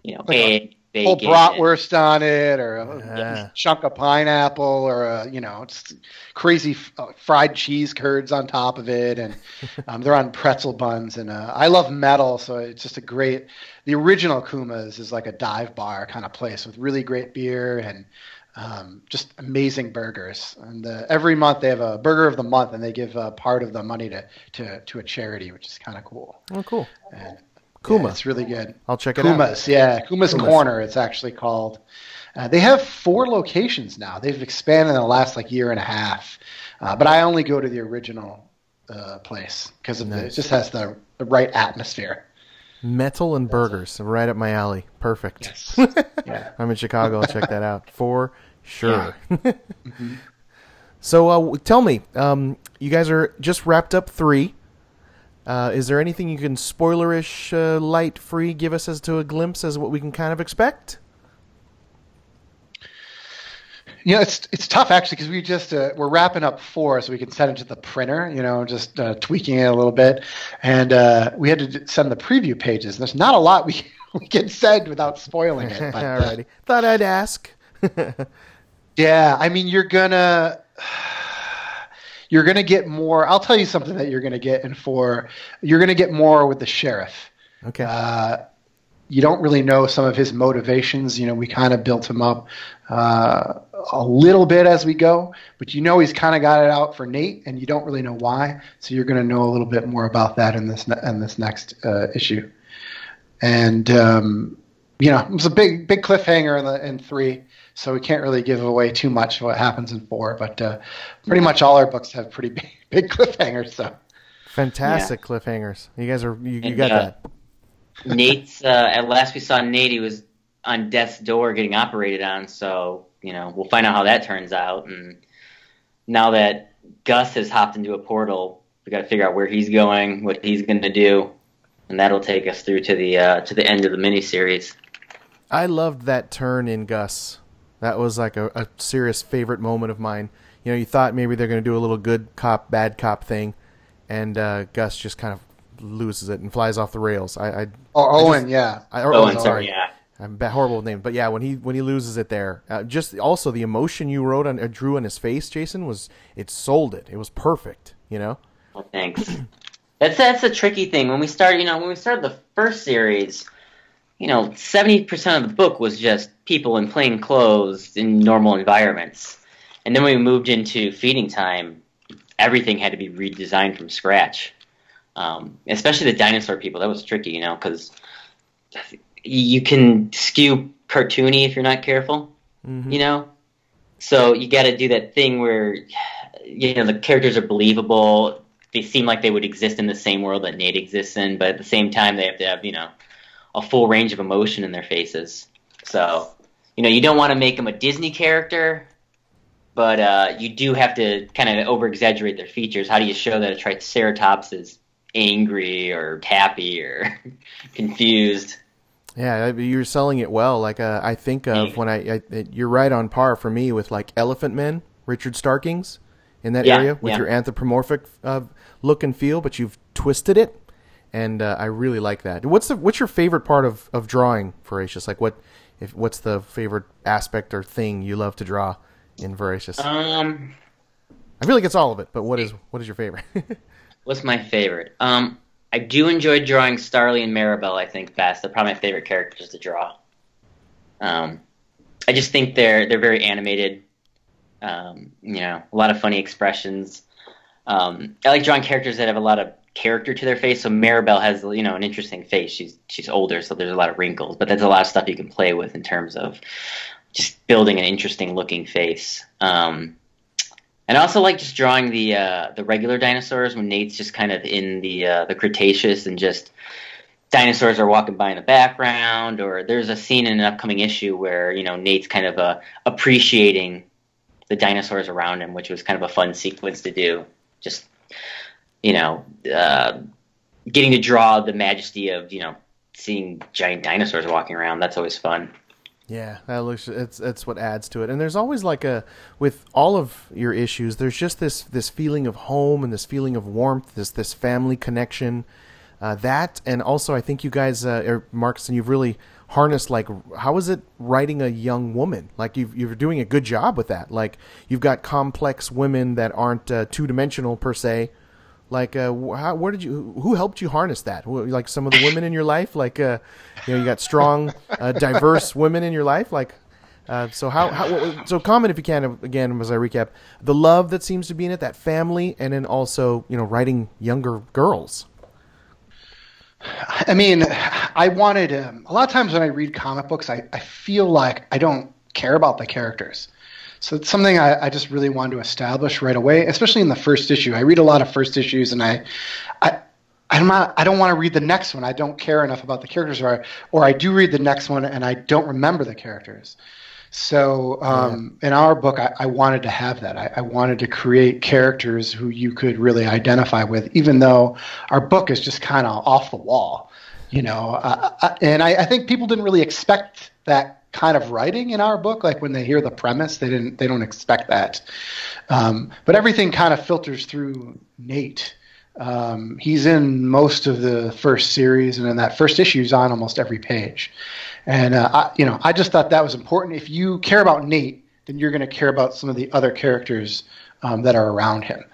you know Like a egg, Whole bacon. bratwurst on it, or a Yeah. chunk of pineapple, or a, you know, just crazy f- uh, fried cheese curds on top of it, and um, they're on pretzel buns. And uh, I love metal, so it's just a great. The original Kuma's is like a dive bar kind of place with really great beer and um, just amazing burgers. And uh, every month they have a burger of the month, and they give uh, part of the money to to, to a charity, which is kind of cool. Oh, cool. And, Kuma. yeah, it's really good. I'll check it out. Kuma's, yeah, Kuma's, Kuma's. Corner. It's actually called. Uh, they have four locations now. They've expanded in the last like year and a half, uh, but I only go to the original uh, place because it just has the, the right atmosphere. Metal and burgers, right up my alley. Perfect. Yeah. I'm in Chicago. I'll check that out for sure. So, uh, tell me, um, you guys are just wrapped up three. Uh, is there anything you can spoilerish, uh, light free, give us as to a glimpse as what we can kind of expect? You know, it's it's tough actually because we just uh, we're wrapping up four, so we can send it to the printer. You know, just uh, tweaking it a little bit, and uh, we had to send the preview pages. There's not a lot we we can send without spoiling it. But, uh, Alrighty. Thought I'd ask. Yeah, I mean you're gonna you're gonna get more. I'll tell you something that you're gonna get in four. You're gonna get more with the sheriff. Okay. Uh, you don't really know some of his motivations. You know, we kind of built him up uh, a little bit as we go, but you know he's kind of got it out for Nate, and you don't really know why. So you're going to know a little bit more about that in this ne- in this next uh, issue. And um, you know, it was a big big cliffhanger in the in three, so we can't really give away too much of what happens in four. But uh, pretty much all our books have pretty big, big cliffhangers. So Fantastic cliffhangers. You guys are, you, you And, got uh, that. Nate's uh, at last we saw Nate. He was on death's door getting operated on. So you know we'll find out how that turns out. And now that Gus has hopped into a portal, we got to figure out where he's going, what he's going to do, and that'll take us through to the uh, to the end of the miniseries. I loved that turn in Gus. That was like a, a serious favorite moment of mine. You know, you thought maybe they're going to do a little good cop, bad cop thing, and uh, Gus just kind of loses it and flies off the rails. I, I, oh, I Owen, just- yeah, I or, Oh, Owen, sorry, sorry, yeah. I'm horrible name, but yeah, when he when he loses it there, uh, just also the emotion you wrote on, uh, drew on his face, Jason was it sold it. It was perfect. You know. Well, thanks. That's that's a tricky thing. When we started, you know, when we started the first series, you know, seventy percent of the book was just people in plain clothes in normal environments, and then when we moved into feeding time, everything had to be redesigned from scratch. Um, especially the dinosaur people. That was tricky, you know, because you can skew cartoony if you're not careful. Mhm. You know, so you got to do that thing where you know the characters are believable. They seem like they would exist in the same world that Nate exists in, but at the same time, they have to have you know a full range of emotion in their faces. So you know, you don't want to make them a Disney character, but uh, you do have to kind of over exaggerate their features. How do you show that a Triceratops is angry or happy or confused? Yeah, you're selling it well. Like uh, I think of when I, I, you're right on par for me with like Elephantmen, Richard Starkings, in that Yeah, area with yeah. your anthropomorphic uh, look and feel, but you've twisted it, and uh, I really like that. What's the what's your favorite part of, of drawing Voracious? Like what if what's the favorite aspect or thing you love to draw in Voracious? Um, I feel like it's all of it, but what is what is your favorite? What's my favorite? Um, I do enjoy drawing Starly and Maribel. I think best. They're probably my favorite characters to draw. Um, I just think they're they're very animated. Um, you know, a lot of funny expressions. Um, I like drawing characters that have a lot of character to their face. So Maribel has you know an interesting face. She's she's older, so there's a lot of wrinkles, but there's a lot of stuff you can play with in terms of just building an interesting looking face. Um, and I also like just drawing the uh, the regular dinosaurs when Nate's just kind of in the uh, the Cretaceous and just dinosaurs are walking by in the background. Or there's a scene in an upcoming issue where you know Nate's kind of uh, appreciating the dinosaurs around him, which was kind of a fun sequence to do. Just you know, uh, getting to draw the majesty of you know seeing giant dinosaurs walking around. That's always fun. Yeah, that looks it's it's what adds to it. And there's always like a with all of your issues, there's just this this feeling of home and this feeling of warmth, this this family connection. Uh, that and also I think you guys uh, or Marcus you've really harnessed like how is it writing a young woman? Like you you're doing a good job with that. Like you've got complex women that aren't uh, two-dimensional per se. Like, uh, how, where did you? Who helped you harness that? Like some of the women in your life, like, uh, you know, you got strong, uh, diverse women in your life. Like, uh, so how, how? So comment if you can again as I recap the love that seems to be in it, that family, and then also you know writing younger girls. I mean, I wanted um, a lot of times when I read comic books, I, I feel like I don't care about the characters. So it's something I, I just really wanted to establish right away, especially in the first issue. I read a lot of first issues, and I, I, I'm not, I don't want to read the next one. I don't care enough about the characters, or I, or I do read the next one and I don't remember the characters. So um, in our book, I, I wanted to have that. I, I wanted to create characters who you could really identify with, even though our book is just kind of off the wall, you know. Uh, uh, and I, I think people didn't really expect that kind of writing in our book. Like when they hear the premise, they didn't, they don't expect that. Um, but everything kind of filters through Nate. Um, he's in most of the first series, and in that first issue, he's on almost every page. And uh, I, you know, I just thought that was important. If you care about Nate, then you're going to care about some of the other characters um, that are around him.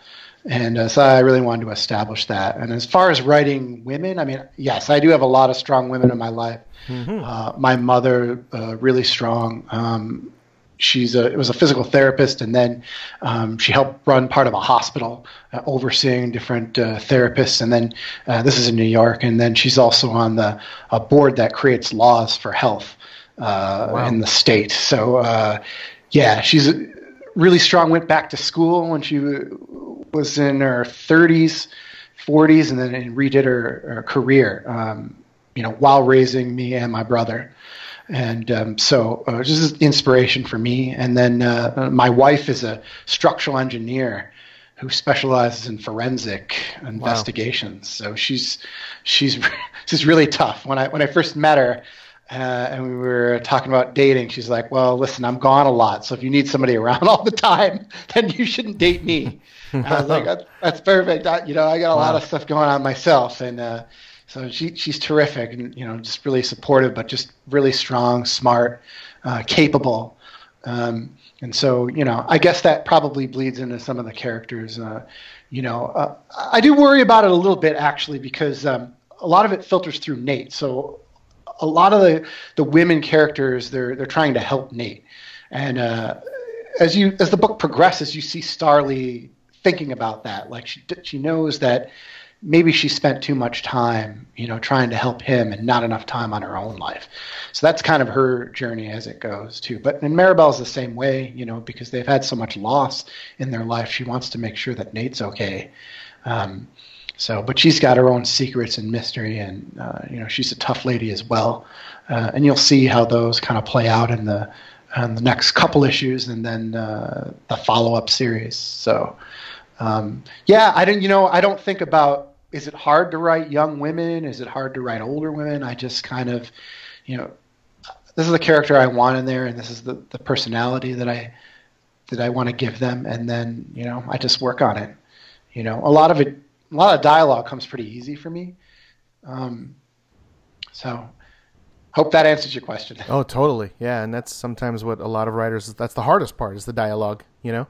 And uh, so I really wanted to establish that. And as far as writing women, I mean, yes, I do have a lot of strong women in my life. Uh, my mother, uh, really strong. Um, she's a was a physical therapist, and then um, she helped run part of a hospital, uh, overseeing different uh, therapists. And then uh, this is in New York, and then she's also on the a board that creates laws for health uh, in the state. So uh, yeah, she's really strong. Went back to school when she was in her 30s, 40s, and then and redid her, her career. Um, you know, while raising me and my brother and um, so uh, this is inspiration for me. And then uh, my wife is a structural engineer who specializes in forensic investigations. So she's she's she's really tough. When I when I first met her. Uh, and we were talking about dating. She's like, "Well, listen, I'm gone a lot, so if you need somebody around all the time, then you shouldn't date me." I was like, "That's, that's perfect. I, you know, I got a lot of stuff going on myself, and uh, so she she's terrific, and you know, just really supportive, but just really strong, smart, uh, capable. Um, and so, you know, I guess that probably bleeds into some of the characters. Uh, you know, uh, I do worry about it a little bit actually because um, a lot of it filters through Nate. So a lot of the, the women characters they're they're trying to help Nate, and uh, as you as the book progresses, you see Starly thinking about that. Like she she knows that maybe she spent too much time, you know, trying to help him and not enough time on her own life. So that's kind of her journey as it goes too. But and Maribel's the same way, you know, because they've had so much loss in their life. She wants to make sure that Nate's okay. Um, so, but she's got her own secrets and mystery, and uh, you know, she's a tough lady as well. Uh, and you'll see how those kind of play out in the in the next couple issues, and then uh, the follow up series. So. Um, yeah, I don't. You know, I don't think about is it hard to write young women? Is it hard to write older women? I just kind of, you know, this is the character I want in there, and this is the the personality that I that I want to give them, and then you know, I just work on it. You know, a lot of it, a lot of dialogue comes pretty easy for me. Um, so hope that answers your question. Oh, totally. Yeah, and that's sometimes what a lot of writers. That's the hardest part is the dialogue. You know.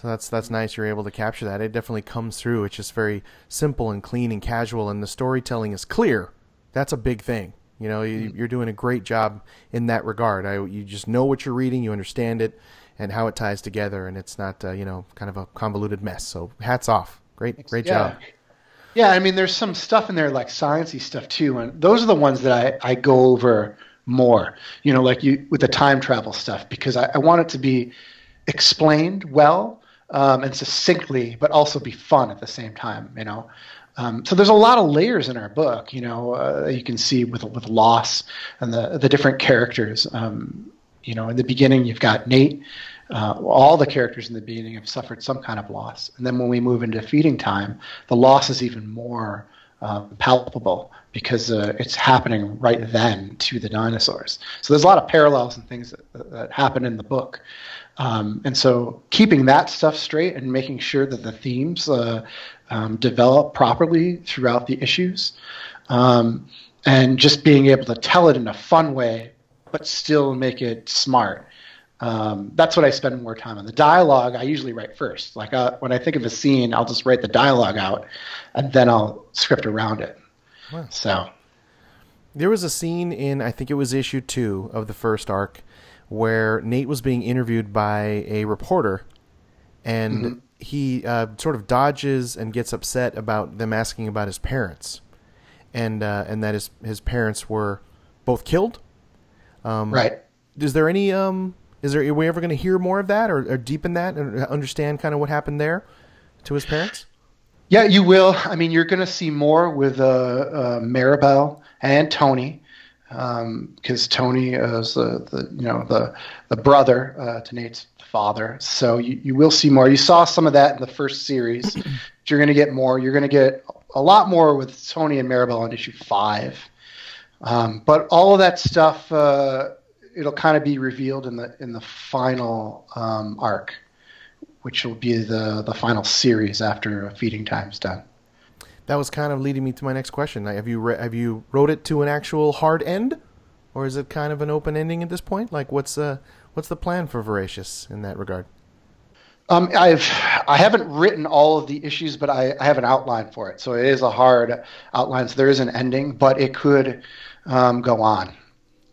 So that's that's nice. You're able to capture that. It definitely comes through. It's just very simple and clean and casual, and the storytelling is clear. That's a big thing. You know, you, are doing a great job in that regard. I, you just know what you're reading, you understand it, and how it ties together, and it's not uh, you know kind of a convoluted mess. So hats off. Great, great yeah. job. Yeah, I mean, there's some stuff in there like sciencey stuff too, and those are the ones that I, I go over more. You know, like you with the time travel stuff because I, I want it to be explained well um, and succinctly, but also be fun at the same time. You know, um, so there's a lot of layers in our book. You know, uh, you can see with with loss and the the different characters. Um, you know, in the beginning, you've got Nate. Uh, all the characters in the beginning have suffered some kind of loss, and then when we move into feeding time, the loss is even more uh, palpable because uh, it's happening right then to the dinosaurs. So there's a lot of parallels and things that, that happen in the book. Um, and so keeping that stuff straight and making sure that the themes uh, um, develop properly throughout the issues um, and just being able to tell it in a fun way but still make it smart. Um, that's what i spend more time on. The dialogue i usually write first. Like uh, when i think of a scene i'll just write the dialogue out and then i'll script around it. Wow. so. There was a scene in i think it was issue two of the first arc where Nate was being interviewed by a reporter, and mm-hmm. he uh, sort of dodges and gets upset about them asking about his parents, and uh, and that his his parents were both killed. Um, right. Is there any um? Is there are we ever going to hear more of that or, or deepen that and understand kind of what happened there to his parents? Yeah, you will. I mean, you're going to see more with uh, uh, Maribel and Tony because um, Tony is the, the you know the the brother uh, to Nate's father. So you, you will see more. You saw some of that in the first series. you're going to get more. You're going to get a lot more with Tony and Maribel on issue five. Um, but all of that stuff, uh, it'll kind of be revealed in the in the final um, arc, which will be the the final series after Feeding Time's done that was kind of leading me to my next question. Have you re- have you wrote it to an actual hard end, or is it kind of an open ending at this point? Like, what's uh what's the plan for Voracious in that regard? Um, I've I haven't written all of the issues, but I, I have an outline for it. So it is a hard outline. So there is an ending, but it could um, go on.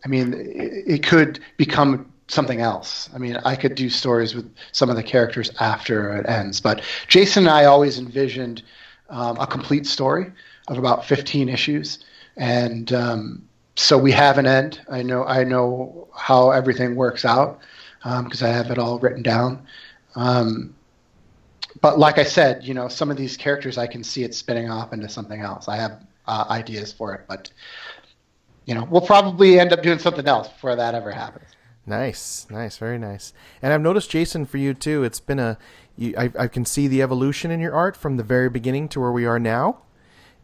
I mean, it, it could become something else. I mean, I could do stories with some of the characters after it ends, but Jason and I always envisioned um, a complete story of about 15 issues, and um, so we have an end. I know I know how everything works out because um, I have it all written down. Um, but like I said, you know, some of these characters I can see it spinning off into something else. I have uh, ideas for it, but you know, we'll probably end up doing something else before that ever happens. Nice, nice, very nice. And I've noticed Jason for you too. It's been a you, I, I can see the evolution in your art from the very beginning to where we are now,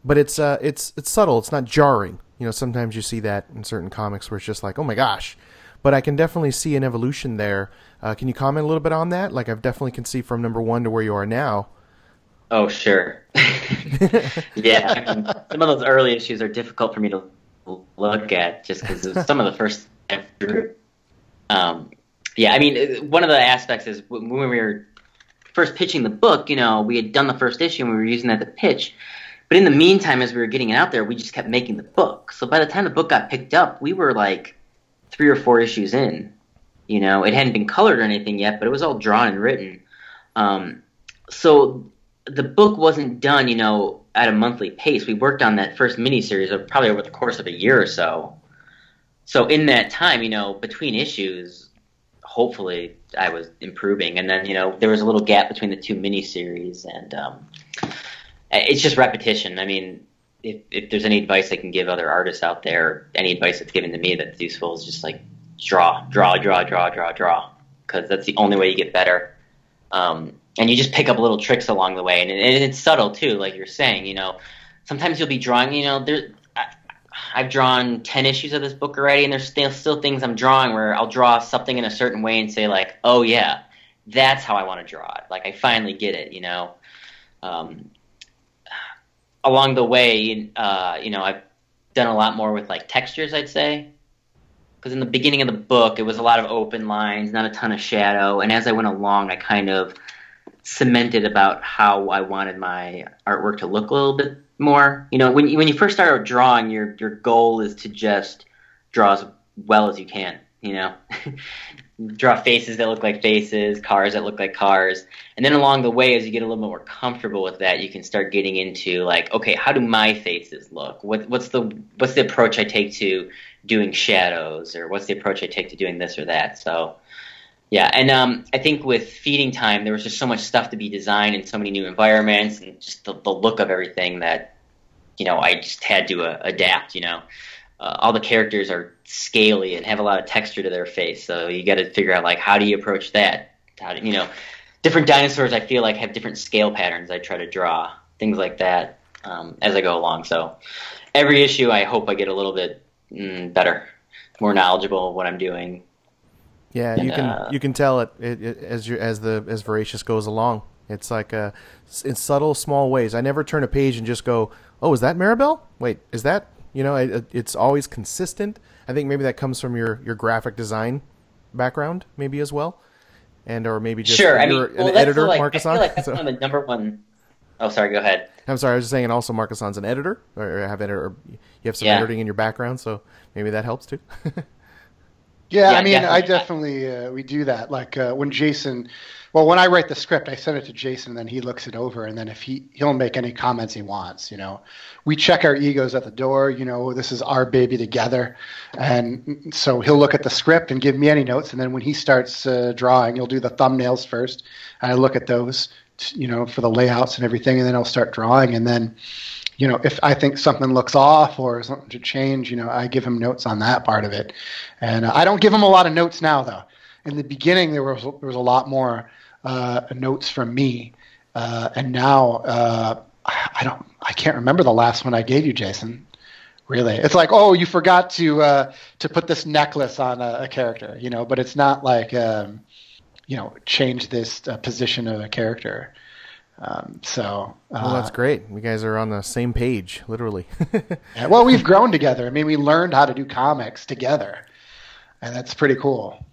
but it's uh, it's it's subtle. It's not jarring. You know, sometimes you see that in certain comics where it's just like, oh my gosh. But I can definitely see an evolution there. Uh, can you comment a little bit on that? Like, I definitely can see from number one to where you are now. Oh, sure. yeah, I mean, some of those early issues are difficult for me to look at just because some of the first. Um, yeah, I mean, one of the aspects is when we were first pitching the book, you know, we had done the first issue and we were using that to pitch. But in the meantime, as we were getting it out there, we just kept making the book. So by the time the book got picked up, we were like three or four issues in. You know, it hadn't been colored or anything yet, but it was all drawn and written. Um, so the book wasn't done, you know, at a monthly pace. We worked on that first miniseries of probably over the course of a year or so. So in that time, you know, between issues, hopefully I was improving, and then you know there was a little gap between the two miniseries, and um, it's just repetition. I mean, if if there's any advice I can give other artists out there, any advice that's given to me that's useful is just like draw, draw, draw, draw, draw, draw, because that's the only way you get better. Um, and you just pick up little tricks along the way, and, and it's subtle too, like you're saying. You know, sometimes you'll be drawing. You know, there. I've drawn ten issues of this book already, and there's still still things I'm drawing where I'll draw something in a certain way and say like, oh yeah, that's how I want to draw it. Like I finally get it. You know. Um, along the way, uh, you know, I've done a lot more with like textures. I'd say because in the beginning of the book, it was a lot of open lines, not a ton of shadow, and as I went along, I kind of cemented about how I wanted my artwork to look a little bit more. You know, when you, when you first start drawing, your your goal is to just draw as well as you can. You know, draw faces that look like faces, cars that look like cars, and then along the way, as you get a little bit more comfortable with that, you can start getting into like, okay, how do my faces look? What, what's the what's the approach I take to doing shadows, or what's the approach I take to doing this or that? So yeah, and um, I think with feeding time, there was just so much stuff to be designed and so many new environments and just the, the look of everything that, you know, I just had to uh, adapt. You know, uh, all the characters are scaly and have a lot of texture to their face, so you got to figure out like how do you approach that? How do you know? Different dinosaurs, I feel like, have different scale patterns. I try to draw things like that um, as I go along. So every issue, I hope I get a little bit mm, better, more knowledgeable of what I'm doing yeah, you can uh, you can tell it, it, it, as you as the as Voracious goes along. It's like uh, in subtle, small ways. I never turn a page and just go, "Oh, is that Maribel? Wait, is that?" You know, it, it's always consistent. I think maybe that comes from your your graphic design background, maybe as well, and or maybe just sure. I mean, well, an editor, like, Marcus. I feel like that's so. one of the number one. Oh, sorry. Go ahead. I'm sorry. I was just saying, and also Marcus an editor, or have editor. You have some yeah. editing in your background, so maybe that helps too. Yeah, yeah I mean, definitely. I definitely uh, we do that. Like uh, when Jason, well, when I write the script, I send it to Jason, and then he looks it over, and then if he he'll make any comments he wants. You know, we check our egos at the door. You know, this is our baby together, and so he'll look at the script and give me any notes, and then when he starts uh, drawing, he'll do the thumbnails first, and I look at those, you know, for the layouts and everything, and then I'll start drawing, and then you know, if I think something looks off or something to change, you know, I give him notes on that part of it. And uh, I don't give him a lot of notes now, though. In the beginning, there was there was a lot more uh, notes from me, uh, and now uh, I don't, I can't remember the last one I gave you, Jason. Really, it's like, oh, you forgot to uh, to put this necklace on a, a, character, you know, but it's not like, um, you know, change this uh, position of a character. Um, so, uh, well, that's great. You guys are on the same page, literally. yeah, well, we've grown together. I mean, we learned how to do comics together, and that's pretty cool.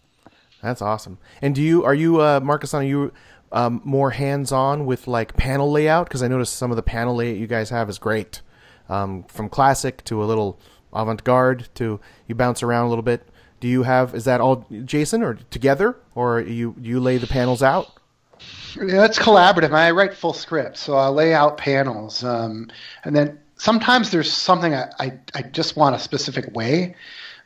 That's awesome. And do you are you uh, Marcus? Are you um, more hands on with like panel layout? Because I noticed some of the panel layout you guys have is great. Um, from classic to a little avant garde to you bounce around a little bit. Do you have is that all Jason or together or you you lay the panels out? Yeah, it's collaborative. I write full scripts, so I lay out panels, um, and then sometimes there's something I, I, I just want a specific way.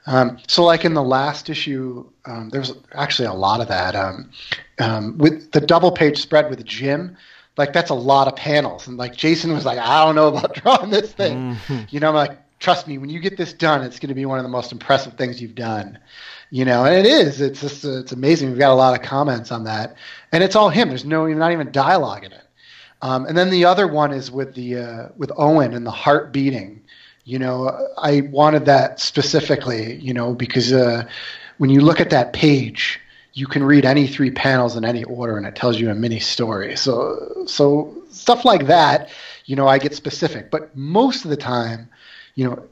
Um, so, like in the last issue, um, there's actually a lot of that. Um, um, with the double page spread with Jim, like that's a lot of panels, and like Jason was like, I don't know about drawing this thing. Mm-hmm. You know, I'm like, trust me, when you get this done, it's going to be one of the most impressive things you've done you know, and it is. It's just it's amazing. We've got a lot of comments on that, and it's all him. There's no not even dialogue in it. Um, and then the other one is with the uh, with Owen and the heart beating. You know, I wanted that specifically. You know, because uh, when you look at that page, you can read any three panels in any order, and it tells you a mini story. So so stuff like that. You know, I get specific, but most of the time, you know,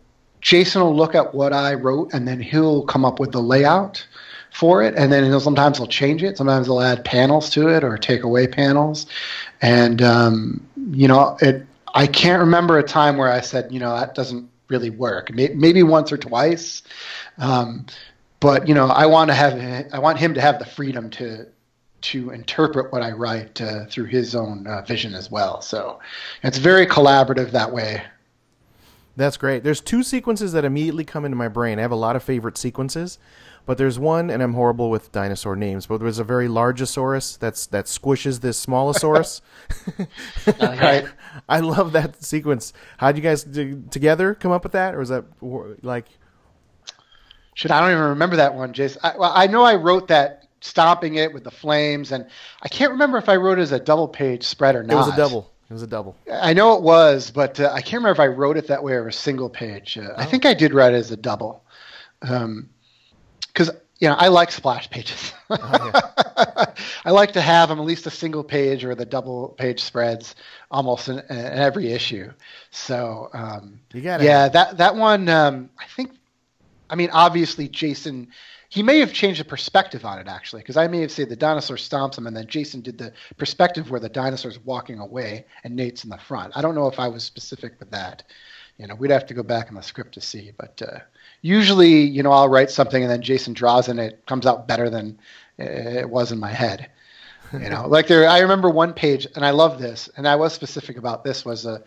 Jason will look at what I wrote and then he'll come up with the layout for it. And then he'll, sometimes he'll change it. Sometimes he'll add panels to it or take away panels. And, um, you know, it, I can't remember a time where I said, you know, that doesn't really work. Maybe once or twice. Um, but, you know, I want to have, I want him to have the freedom to, to interpret what I write uh, through his own uh, vision as well. So it's very collaborative that way. That's great. There's two sequences that immediately come into my brain. I have a lot of favorite sequences, but there's one, and I'm horrible with dinosaur names. But there's a very largosaurus that's that squishes this smallosaurus. Oh, yeah. I love that sequence. How would you guys do, together come up with that, or was that like? Should I don't even remember that one, Jason. I, well, I know I wrote that stomping it with the flames, and I can't remember if I wrote it as a double page spread or not. It was a double. It was a double. I know it was, but uh, I can't remember if I wrote it that way or a single page. Uh, I think I did write it as a double, because you know I like splash pages. I like to have them at least a single page or the double page spreads almost in, in every issue. So um, You got yeah, that that one um, I think. I mean, obviously, Jason. He may have changed the perspective on it actually, because I may have said the dinosaur stomps him, and then Jason did the perspective where the dinosaur's walking away and Nate's in the front. I don't know if I was specific with that. You know, we'd have to go back in the script to see. But uh, usually, you know, I'll write something and then Jason draws and it comes out better than it was in my head. You know, like there, I remember one page, and I love this, and I was specific about this was a.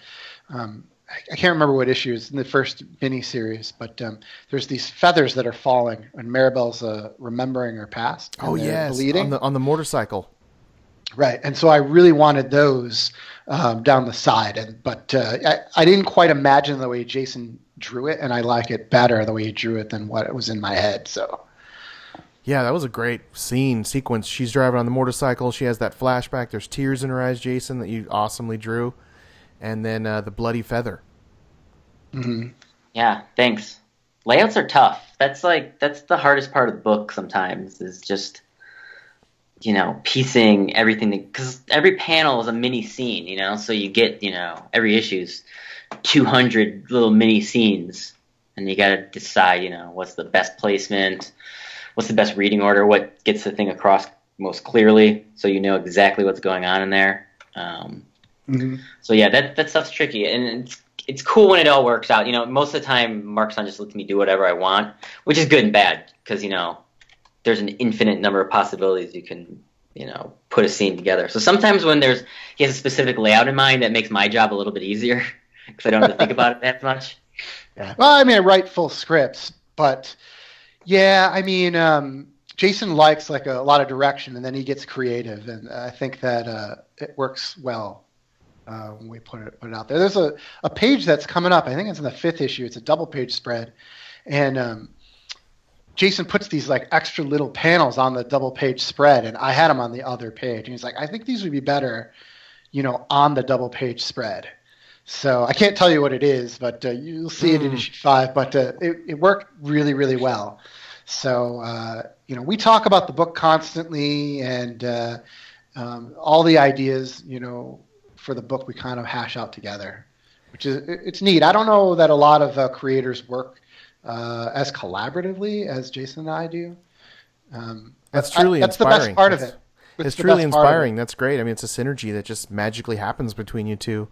Um, I- can't remember what issue is in the first mini series, but um, there's these feathers that are falling, and Maribel's uh, remembering her past. Oh yes, bleeding. on the on the motorcycle. Right, and so I really wanted those um, down the side, and but uh, I, I didn't quite imagine the way Jason drew it, and I like it better the way he drew it than what it was in my head. So Yeah, that was a great scene sequence. She's driving on the motorcycle. She has that flashback. There's tears in her eyes, Jason, that you awesomely drew, and then uh, the bloody feather. Yeah, thanks. Layouts are tough. That's like that's the hardest part of the book sometimes is just you know piecing everything because every panel is a mini scene, you know. So you get you know every issue's two hundred little mini scenes, and you got to decide you know what's the best placement, what's the best reading order, what gets the thing across most clearly, so you know exactly what's going on in there. Um, so yeah, that that stuff's tricky, and it's it's cool when it all works out. You know, most of the time, Markisan not just lets me do whatever I want, which is good and bad because you know there's an infinite number of possibilities you can you know put a scene together. So sometimes when there's he has a specific layout in mind, that makes my job a little bit easier because I don't have to think about it that much. Yeah. Well, I mean, I write full scripts, but yeah, I mean, um, Jason likes like a, lot of direction, and then he gets creative, and I think that uh, it works well uh, when we put it put it out there. There's a, a page that's coming up. I think it's in the fifth issue. It's a double page spread, and um, Jason puts these like extra little panels on the double page spread, and I had them on the other page, and he's like, I think these would be better, you know, on the double page spread. So I can't tell you what it is, but uh, you'll see it in issue five. But uh, it, it worked really, really well. So uh, you know, we talk about the book constantly, and uh, um, all the ideas, you know, for the book we kind of hash out together, which is it's neat. I don't know that a lot of uh, creators work uh, as collaboratively as Jason and I do. Um, That's I- truly that's inspiring. the best part of That's- it. It's the truly it. inspiring. That's great. I mean, it's a synergy that just magically happens between you two.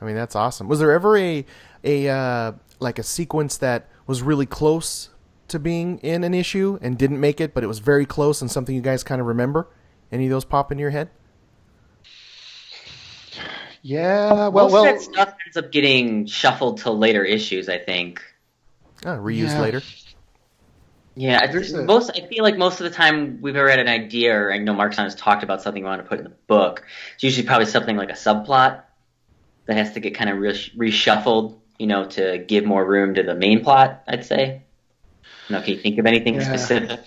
I mean, that's awesome. Was there ever a a uh, like a sequence that was really close to being in an issue and didn't make it, but it was very close and something you guys kind of remember? Any of those pop into your head? Yeah, well, Most well, that stuff ends up getting shuffled to later issues. I think. Ah, reused Yeah. later. Yeah, I There's a- most. I feel like most of the time we've ever had an idea, or I know Mark's has talked about something we want to put in the book. It's usually probably something like a subplot that has to get kind of reshuffled, you know, to give more room to the main plot. I'd say. You know, can you think of anything Yeah. specific?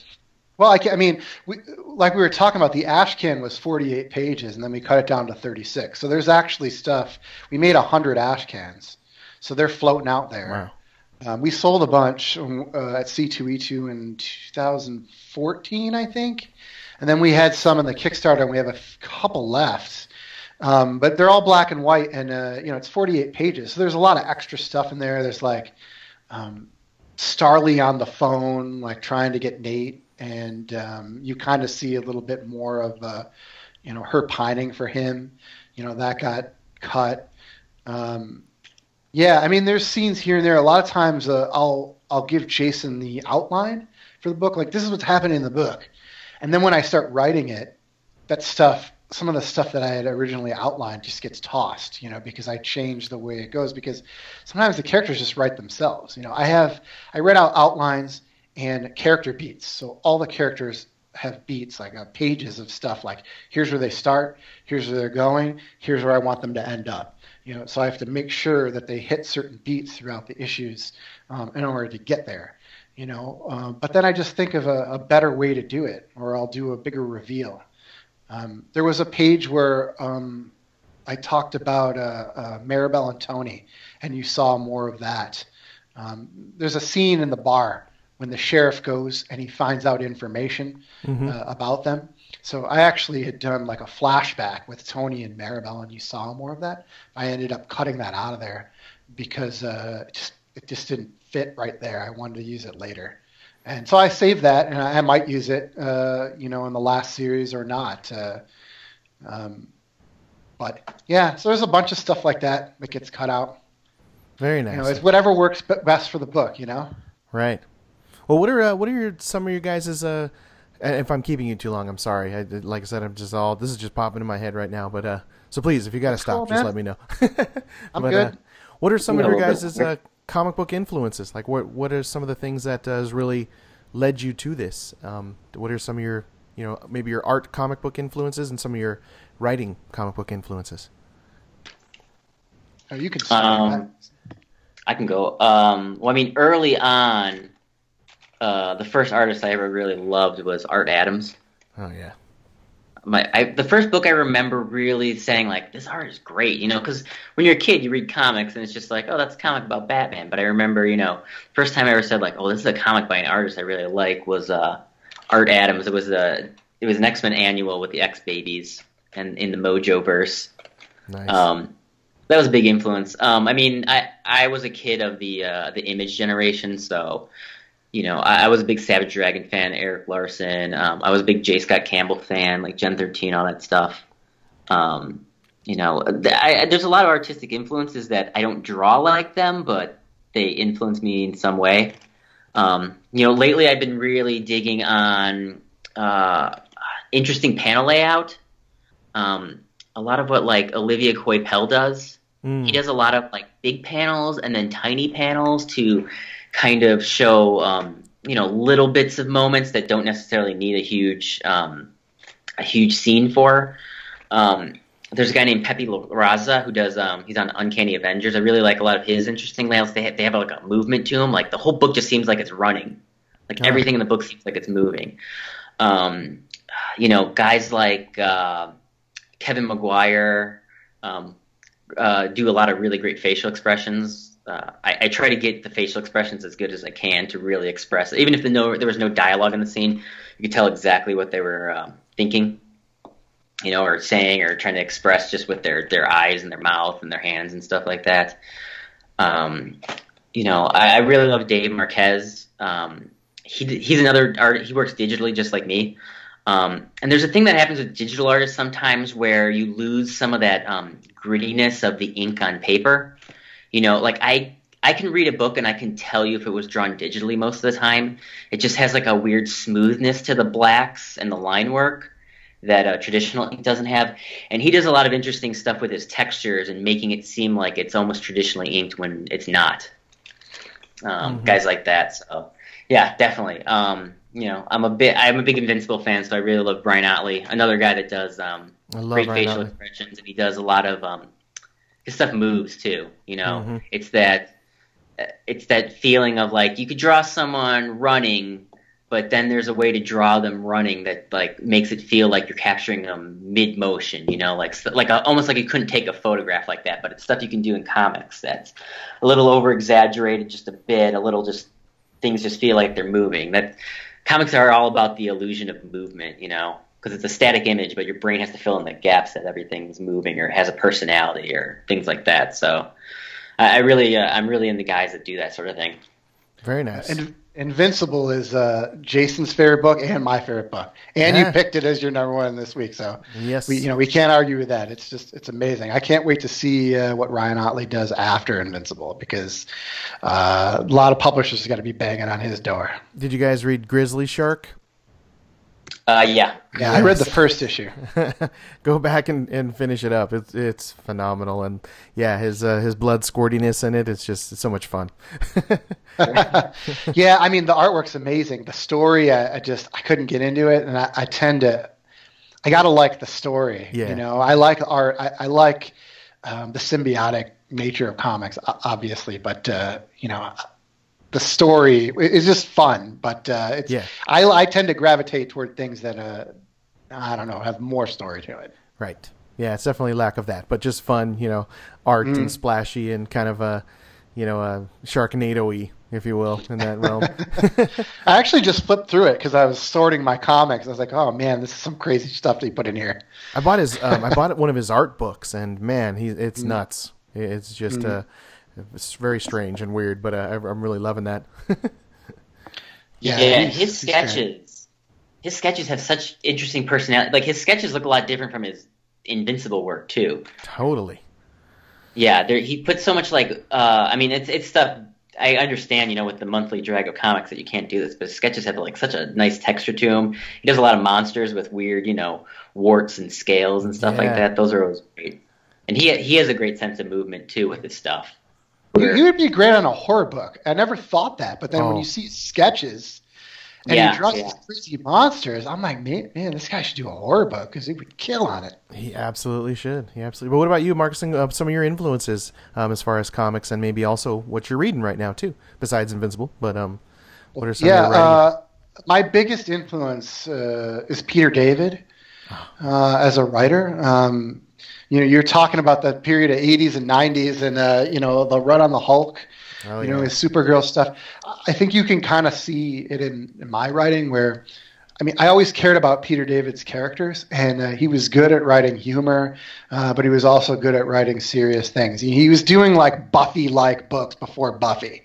Well, I, I mean, we, like we were talking about, the Ashcan was 48 pages, and then we cut it down to 36. So there's actually stuff. We made 100 Ashcans, so they're floating out there. Wow. Um, we sold a bunch um, uh, at C2E2 in 2014, I think, and then we had some in the Kickstarter, and we have a couple left. Um, but they're all black and white, and uh, you know it's 48 pages, so there's a lot of extra stuff in there. There's like um, Starly on the phone, like trying to get Nate, and um, you kind of see a little bit more of, uh, you know, her pining for him. You know, that got cut. Um, yeah, I mean, there's scenes here and there. A lot of times, uh, I'll I'll give Jason the outline for the book, like this is what's happening in the book, and then when I start writing it, that stuff, some of the stuff that I had originally outlined, just gets tossed. You know, because I change the way it goes. Because sometimes the characters just write themselves. You know, I have I read out outlines and character beats, so all the characters have beats like uh, pages of stuff like here's where they start here's where they're going here's where i want them to end up. You know so i have to make sure that they hit certain beats throughout the issues um, in order to get there you know? Um, but then i just think of a, a, better way to do it or i'll do a bigger reveal. Um, there was a page where um, i talked about uh, uh, maribel and tony and you saw more of that. Um, there's a scene in the bar when the sheriff goes and he finds out information mm-hmm. uh, about them. So I actually had done like a flashback with Tony and Maribel, and you saw more of that. I ended up cutting that out of there because uh, it, just, it just didn't fit right there. I wanted to use it later. And so I saved that, and I, I might use it, uh, you know, in the last series or not. Uh, um, but yeah, so there's a bunch of stuff like that that gets cut out. Very nice. You know, it's whatever works best for the book, you know. Right. Well, what are uh, what are your some of your guys' uh, if I'm keeping you too long, I'm sorry. I, like I said, I'm just all this is just popping in my head right now. But uh, so please, if you got to stop, cool, just let me know. I'm but, good. Uh, what are some of your guys' uh, comic book influences? Like, what what are some of the things that uh, has really led you to this? Um, what are some of your you know maybe your art comic book influences and some of your writing comic book influences? Oh, you can. Um, I can go. Um, well, I mean, early on, uh, the first artist I ever really loved was Art Adams. Oh yeah. My I, the first book I remember really saying like this art is great, you know, because when you're a kid you read comics and it's just like oh that's a comic about Batman. But I remember you know first time I ever said like oh this is a comic by an artist I really like was uh, Art Adams. It was a it was an X Men annual with the X Babies and in the Mojo verse. Nice. Um, that was a big influence. Um, I mean, I I was a kid of the uh, the Image generation, so you know, I, I, was a big Savage Dragon fan, Erik Larsen. Um, I was a big J. Scott Campbell fan, like Gen 13, all that stuff. Um, you know, I, there's a lot of artistic influences that I don't draw like them, but they influence me in some way. Um, you know, lately I've been really digging on uh, interesting panel layout. Um, a lot of what like Olivier Coipel does. Mm. He does a lot of like big panels and then tiny panels to kind of show um, you know little bits of moments that don't necessarily need a huge um, a huge scene for. Um, there's a guy named Pepe Larraza who does um, he's on Uncanny Avengers. I really like a lot of his interesting layouts. They have, they have like a movement to them. Like the whole book just seems like it's running. Like oh. everything in the book seems like it's moving. Um, you know, guys like uh, Kevin Maguire um, uh, do a lot of really great facial expressions uh, I, I, try to get the facial expressions as good as I can to really express. It. Even if the no, there was no dialogue in the scene, you could tell exactly what they were um, thinking, you know, or saying, or trying to express just with their their eyes and their mouth and their hands and stuff like that. Um, you know, I, I, really love Dave Marquez. Um, he he's another art. He works digitally just like me. Um, and there's a thing that happens with digital artists sometimes where you lose some of that um, grittiness of the ink on paper you know, like I I can read a book and I can tell you if it was drawn digitally most of the time. It just has like a weird smoothness to the blacks and the line work that uh, traditional ink doesn't have. And he does a lot of interesting stuff with his textures and making it seem like it's almost traditionally inked when it's not. Um, mm-hmm. Guys like that. So yeah, definitely. Um, you know, I'm a bit I'm a big Invincible fan, so I really love Ryan Ottley, another guy that does um, great Ryan facial Ottley. expressions, and he does a lot of um, his stuff moves too. You know, mm-hmm. it's that it's that feeling of like you could draw someone running, but then there's a way to draw them running that like makes it feel like you're capturing them mid motion. You know, like like a, almost like you couldn't take a photograph like that. But it's stuff you can do in comics that's a little over exaggerated, just a bit, a little just things just feel like they're moving. That comics are all about the illusion of movement. You know, because it's a static image, but your brain has to fill in the gaps that everything's moving or has a personality or things like that. So I, I really, uh, I'm really into guys that do that sort of thing. Very nice. And Invincible is uh, Jason's favorite book and my favorite book, and yeah. you picked it as your number one this week. So yes, we you know we can't argue with that. It's just it's amazing. I can't wait to see uh, what Ryan Ottley does after Invincible because uh, a lot of publishers are going to be banging on his door. Did you guys read Grizzly Shark? Uh, yeah. Yeah, I read the first issue. Go back and, and finish it up. It's it's phenomenal, and yeah, his uh, his blood squirtiness in it. It's just it's so much fun. yeah, I mean the artwork's amazing. The story, I, I just I couldn't get into it, and I, I tend to, I gotta like the story. Yeah. You know, I like art. I, I like um, the symbiotic nature of comics, obviously, but uh, you know, the story is just fun. But uh, it's Yeah. I, I tend to gravitate toward things that uh, I don't know have more story to it. Right. Yeah, it's definitely lack of that, but just fun, you know, art and splashy and kind of a, you know, a Sharknado-y, if you will, in that realm. I actually just flipped through it because I was sorting my comics. I was like, oh man, this is some crazy stuff that he put in here. I bought his, um, I bought one of his art books, and man, he, it's nuts. It's just, uh, it's very strange and weird, but uh, I- I'm really loving that. Yeah, he's- his he's great. sketches. His sketches have such interesting personality. Like his sketches look a lot different from his Invincible work too. totally. Yeah, there, he puts so much like. Uh, I mean, it's it's stuff. I understand, you know, with the monthly drag of comics that you can't do this, but his sketches have like such a nice texture to him. He does a lot of monsters with weird, you know, warts and scales and stuff like that. Those are always great. And he he has a great sense of movement too with his stuff. He, he would be great on a horror book. I never thought that, but then when Oh. you see sketches and Yeah, he draws yeah. these crazy monsters, I'm like, man, man, this guy should do a horror book because he would kill on it. He absolutely should. He absolutely. But what about you, Marcus? and, Uh, some of your influences um, as far as comics, and maybe also what you're reading right now too, besides Invincible. But um, what are some yeah, of your uh, my biggest influence uh, is Peter David uh, as a writer. Um, you know, you're talking about that period of 80s and 90s, and uh, you know the run on the Hulk. Oh, you know yeah. his Supergirl stuff. I think you can kind of see it in, in my writing where. I mean, I always cared about Peter David's characters, and uh, he was good at writing humor, uh, but he was also good at writing serious things. He, was doing like Buffy-like books before Buffy,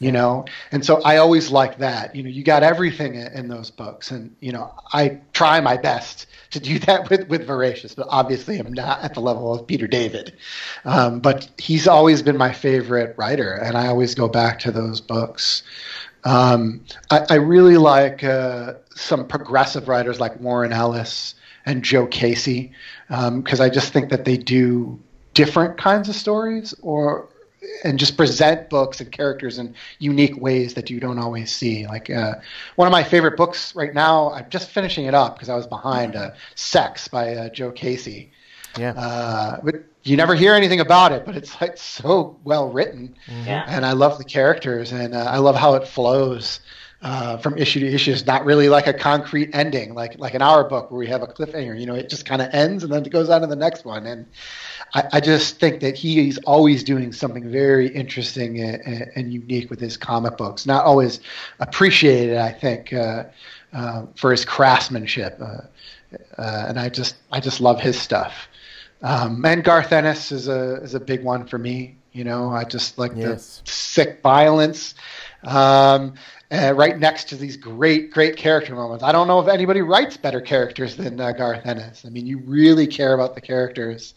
you know, and so I always liked that. You know, you got everything in, in those books, and you know, I try my best to do that with with Voracious, but obviously I'm not at the level of Peter David. Um, but he's always been my favorite writer, and I always go back to those books. Um, I, I really like uh, some progressive writers like Warren Ellis and Joe Casey because I just think that they do different kinds of stories or and just present books and characters in unique ways that you don't always see. Like uh, one of my favorite books right now, I'm just finishing it up because I was behind. Uh, Sex by uh, Joe Casey. yeah, Uh, but you never hear anything about it, but it's like so well written, Yeah. and I love the characters, and uh, I love how it flows uh, from issue to issue. It's not really like a concrete ending, like like in our book where we have a cliffhanger. You know, it just kind of ends and then it goes on to the next one. And I, I just think that he's always doing something very interesting and, and, unique with his comic books. Not always appreciated, I think, uh, uh, for his craftsmanship. Uh, uh, and I just I just love his stuff. Um, and Garth Ennis is a is a big one for me. You know, I just like Yes. the sick violence. Um, uh, right next to these great, great character moments. I don't know if anybody writes better characters than uh, Garth Ennis. I mean, you really care about the characters,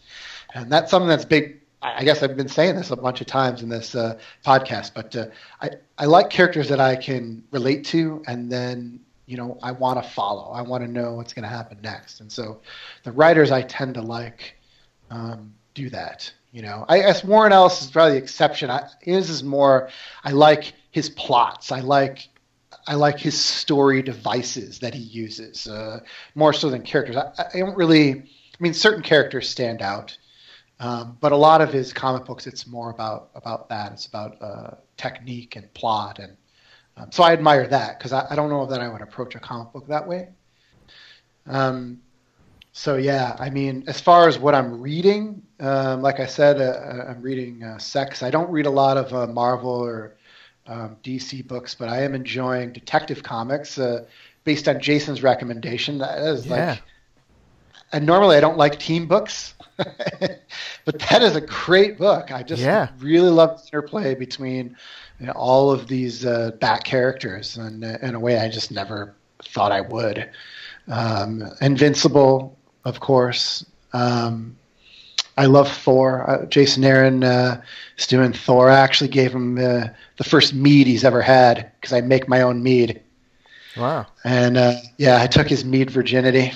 and that's something that's big. I guess I've been saying this a bunch of times in this uh, podcast, but uh, I I like characters that I can relate to, and then you know I want to follow. I want to know what's going to happen next, and so the writers I tend to like um, do that. You know, I guess Warren Ellis is probably the exception. I, his is more. I like his plots. I like. I like his story devices that he uses uh, more so than characters. I, I don't really. I mean, certain characters stand out, um, but a lot of his comic books, it's more about about that. It's about uh, technique and plot, and um, so I admire that because I, I don't know that I would approach a comic book that way. Um, so yeah, I mean, as far as what I'm reading, um, like I said, uh, I'm reading uh, Sex. I don't read a lot of uh, Marvel or um, DC books, but I am enjoying Detective Comics uh, based on Jason's recommendation. That is Yeah. like, and normally I don't like team books, but that is a great book. I just Yeah. really love the interplay between you know, all of these uh, back characters, and uh, in a way I just never thought I would. Um, Invincible, of course. Um, I love Thor. Uh, Jason Aaron uh, is doing Thor. I actually gave him uh, the first mead he's ever had because I make my own mead. Wow. And uh, yeah, I took his mead virginity.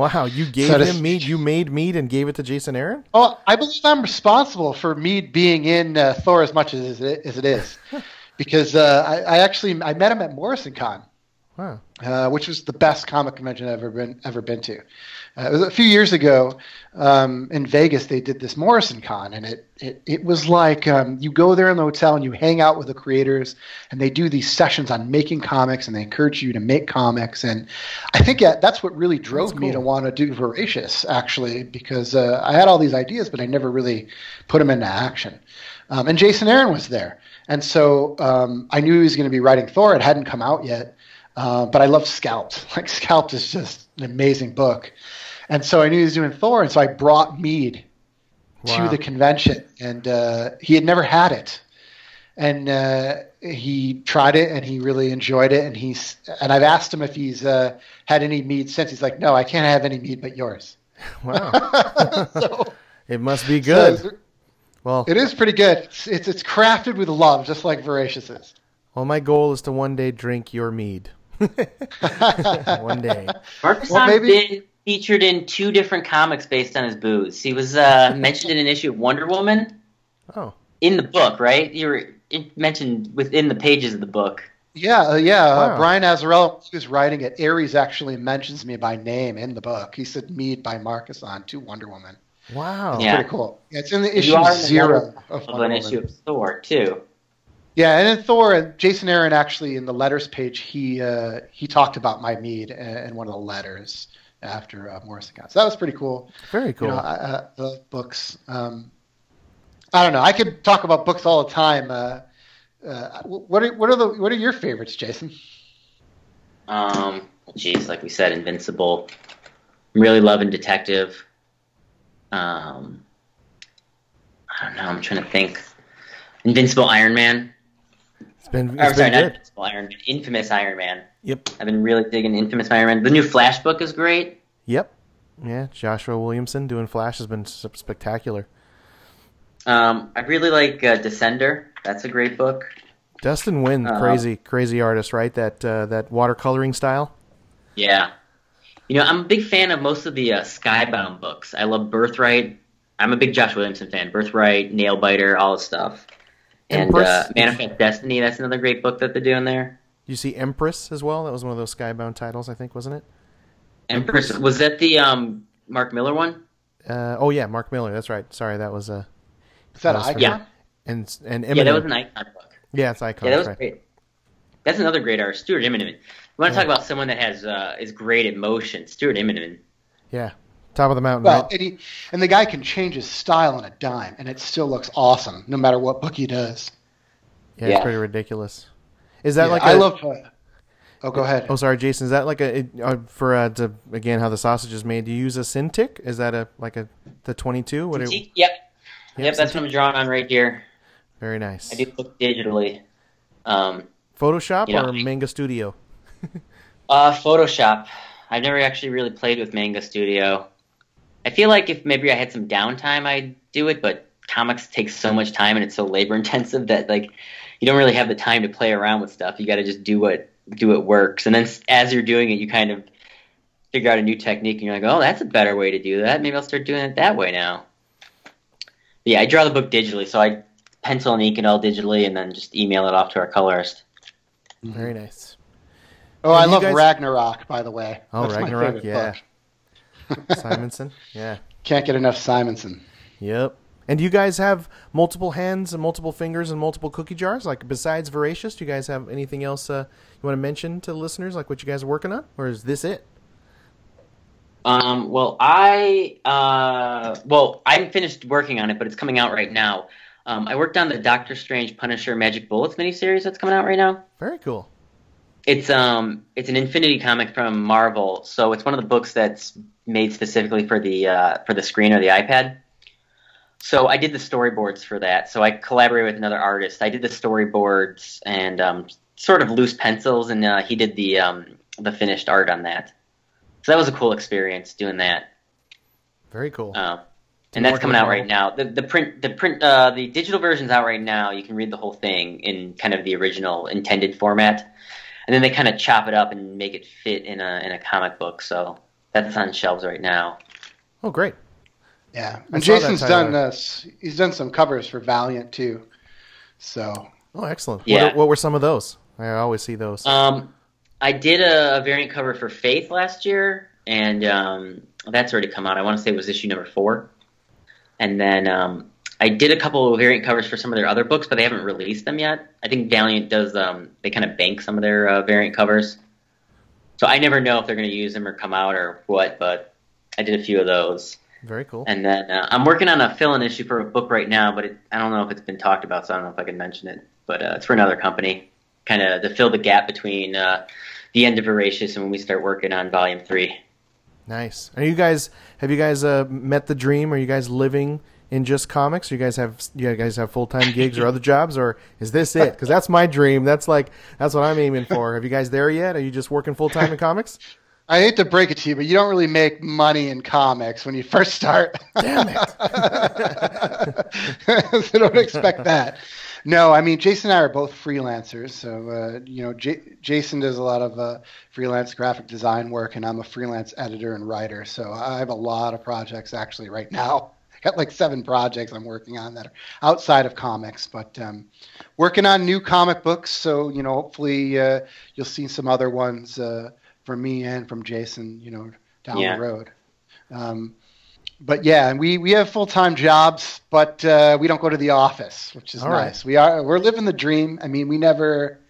Wow, you gave So to him mead. You made mead and gave it to Jason Aaron. Oh, I believe I'm responsible for Mead being in uh, Thor as much as it, as it is, because uh, I, I actually I met him at Morrison Con, Wow. uh, which was the best comic convention I've ever been ever been to. Uh, it was a few years ago um, in Vegas. They did this Morrison Con, and it it, it was like um, you go there in the hotel and you hang out with the creators, and they do these sessions on making comics, and they encourage you to make comics. And I think that, that's what really drove That's me to want to do Voracious, actually, because uh, I had all these ideas, but I never really put them into action. Um, and Jason Aaron was there, and so um, I knew he was going to be writing Thor. It hadn't come out yet, uh, but I love Scalped. Like Scalped is just an amazing book, and so I knew he was doing Thor, and so I brought Mead Wow. to the convention, and uh, he had never had it, and uh, he tried it, and he really enjoyed it, and he's and I've asked him if he's uh, had any mead since. He's like, no, I can't have any mead but yours. Wow. so, it must be good. so Well, it is pretty good. It's, it's it's crafted with love, just like Voracious is. well, my goal is to one day drink your mead. one day. Marcus Well, maybe- been featured in two different comics based on his booze. He was uh, mentioned in an issue of Wonder Woman Oh, in the book, right? You were mentioned within the pages of the book. Yeah, uh, yeah. Wow. Uh, Brian Azzarello, who's writing it, Ares actually mentions me by name in the book. He said Mead by Markisan to Wonder Woman. wow. Yeah. Pretty cool. Yeah, it's in the You issue are in the zero letter of Of Wonder an Woman. issue of Thor too. Yeah, and in Thor, and Jason Aaron actually in the letters page, he uh, he talked about my mead uh, in one of the letters after uh, Morrison Con. So that was pretty cool. Very cool. You know, I, uh, the books. Um, I don't know. I could talk about books all the time. Uh, uh, what are what are the what are your favorites, Jason? Um, geez, like we said, Invincible. I'm really loving Detective. Um, I don't know. I'm trying to think. Invincible Iron Man. it's been, Or, it's sorry, been not good. Invincible Iron Man. Infamous Iron Man. Yep. I've been really digging Infamous Iron Man. The new Flash book is great. Yep. Yeah, Joshua Williamson doing Flash has been spectacular. Um, I really like uh, Descender. That's a great book. Dustin Nguyen, Uh, crazy, crazy artist, right? That uh, that watercoloring style. Yeah. You know, I'm a big fan of most of the uh, Skybound books. I love Birthright. I'm a big Josh Williamson fan. Birthright, Nailbiter, all the stuff. And Empress. uh, Manifest Destiny, that's another great book that they're doing there. You see Empress as well. That was one of those Skybound titles, I think, wasn't it? Empress, was that the um, Mark Millar one? Uh, oh yeah, Mark Millar. That's right. Sorry, that was a. Is that That was Icon? Yeah. and and Yeah, that was an icon book. Yeah, it's icon. Yeah, that was right. great. That's another great artist, Stuart Immonen. You want to Yeah. talk about someone that has uh, is great at motion? Stuart Immonen. Yeah, top of the mountain. Well, right? and, he, and the guy can change his style on a dime, and it still looks awesome, no matter what book he does. yeah, it's yeah. pretty ridiculous. Is that Yeah, like I a- love. Uh, oh, go ahead. Oh, sorry, Jason. Is that like a it- uh, for uh, to, again how the sausage is made? Do you use a Cintiq? Is that a like a the twenty two? What? Are, Yep, yep, that's what I'm drawing on right here. very nice. I do book digitally. Um, Photoshop You know, or Manga Studio? Uh, Photoshop. I've never actually really played with Manga Studio. I feel like if maybe I had some downtime, I'd do it, but comics take so much time and it's so labor intensive that like you don't really have the time to play around with stuff. You got to just do what do what works, and then as you're doing it, you kind of figure out a new technique, and you're like, oh, that's a better way to do that. Maybe I'll start doing it that way now. yeah, I draw the book digitally, so I pencil and ink it all digitally, and then just email it off to our colorist. Mm-hmm. Very nice. Oh, I And you love guys- Ragnarok, by the way. Oh, That's Ragnarok, favorite yeah. book. Simonson. Yeah. Can't get enough Simonson. Yep. And do you guys have multiple hands and multiple fingers and multiple cookie jars? Like besides Voracious, do you guys have anything else uh, you want to mention to the listeners, like what you guys are working on, or is this it? Um, well, I uh, well, I'm finished working on it, but it's coming out right now. Um, I worked on the Doctor Strange Punisher Magic Bullets miniseries that's coming out right now. Very cool. It's um, it's an Infinity comic from Marvel, so it's one of the books that's made specifically for the uh, for the screen or the iPad. So I did the storyboards for that. So I collaborated with another artist. I did the storyboards and um, sort of loose pencils, and uh, he did the um, the finished art on that. So that was a cool experience doing that. Very cool. To and that's coming out right now. The the print the print uh, the digital version's out right now. You can read the whole thing in kind of the original intended format. and then they kind of chop it up and make it fit in a in a comic book. So that's on shelves right now. Oh, great. Yeah, I and Jason's title. done uh, s- he's done some covers for Valiant too. So Oh, excellent. Yeah. What, what were some of those? I always see those. Um, I did a, a variant cover for Faith last year, and um, that's already come out. I want to say it was issue number four. And then um, I did a couple of variant covers for some of their other books, but they haven't released them yet. I think Valiant does. Um, they kind of bank some of their uh, variant covers, so I never know if they're going to use them or come out or what. But I did a few of those. Very cool. And then uh, I'm working on a fill-in issue for a book right now, but it, I don't know if it's been talked about, so I don't know if I can mention it. But uh, it's for another company, kind of to fill the gap between uh, the end of Voracious and when we start working on Volume Three. Nice. Are you guys? Have you guys uh, met the dream? Are you guys living in just comics? You guys have you guys have full time gigs or other jobs, or is this it? Because that's my dream. That's like that's what I'm aiming for. Have you guys there yet? Are you just working full time in comics? I hate to break it to you, but you don't really make money in comics when you first start. Damn it! so don't expect that. No, I mean Jason and I are both freelancers, so uh, you know J- Jason does a lot of uh, freelance graphic design work, and I'm a freelance editor and writer. So I have a lot of projects actually right now. I got like seven projects I'm working on that are outside of comics, but um, working on new comic books. So you know, hopefully uh, you'll see some other ones uh, from me and from Jason. You know, down Yeah. the road. Um, but yeah, we, we have full time jobs, but uh, we don't go to the office, which is All right. nice. We are we're living the dream. I mean, we never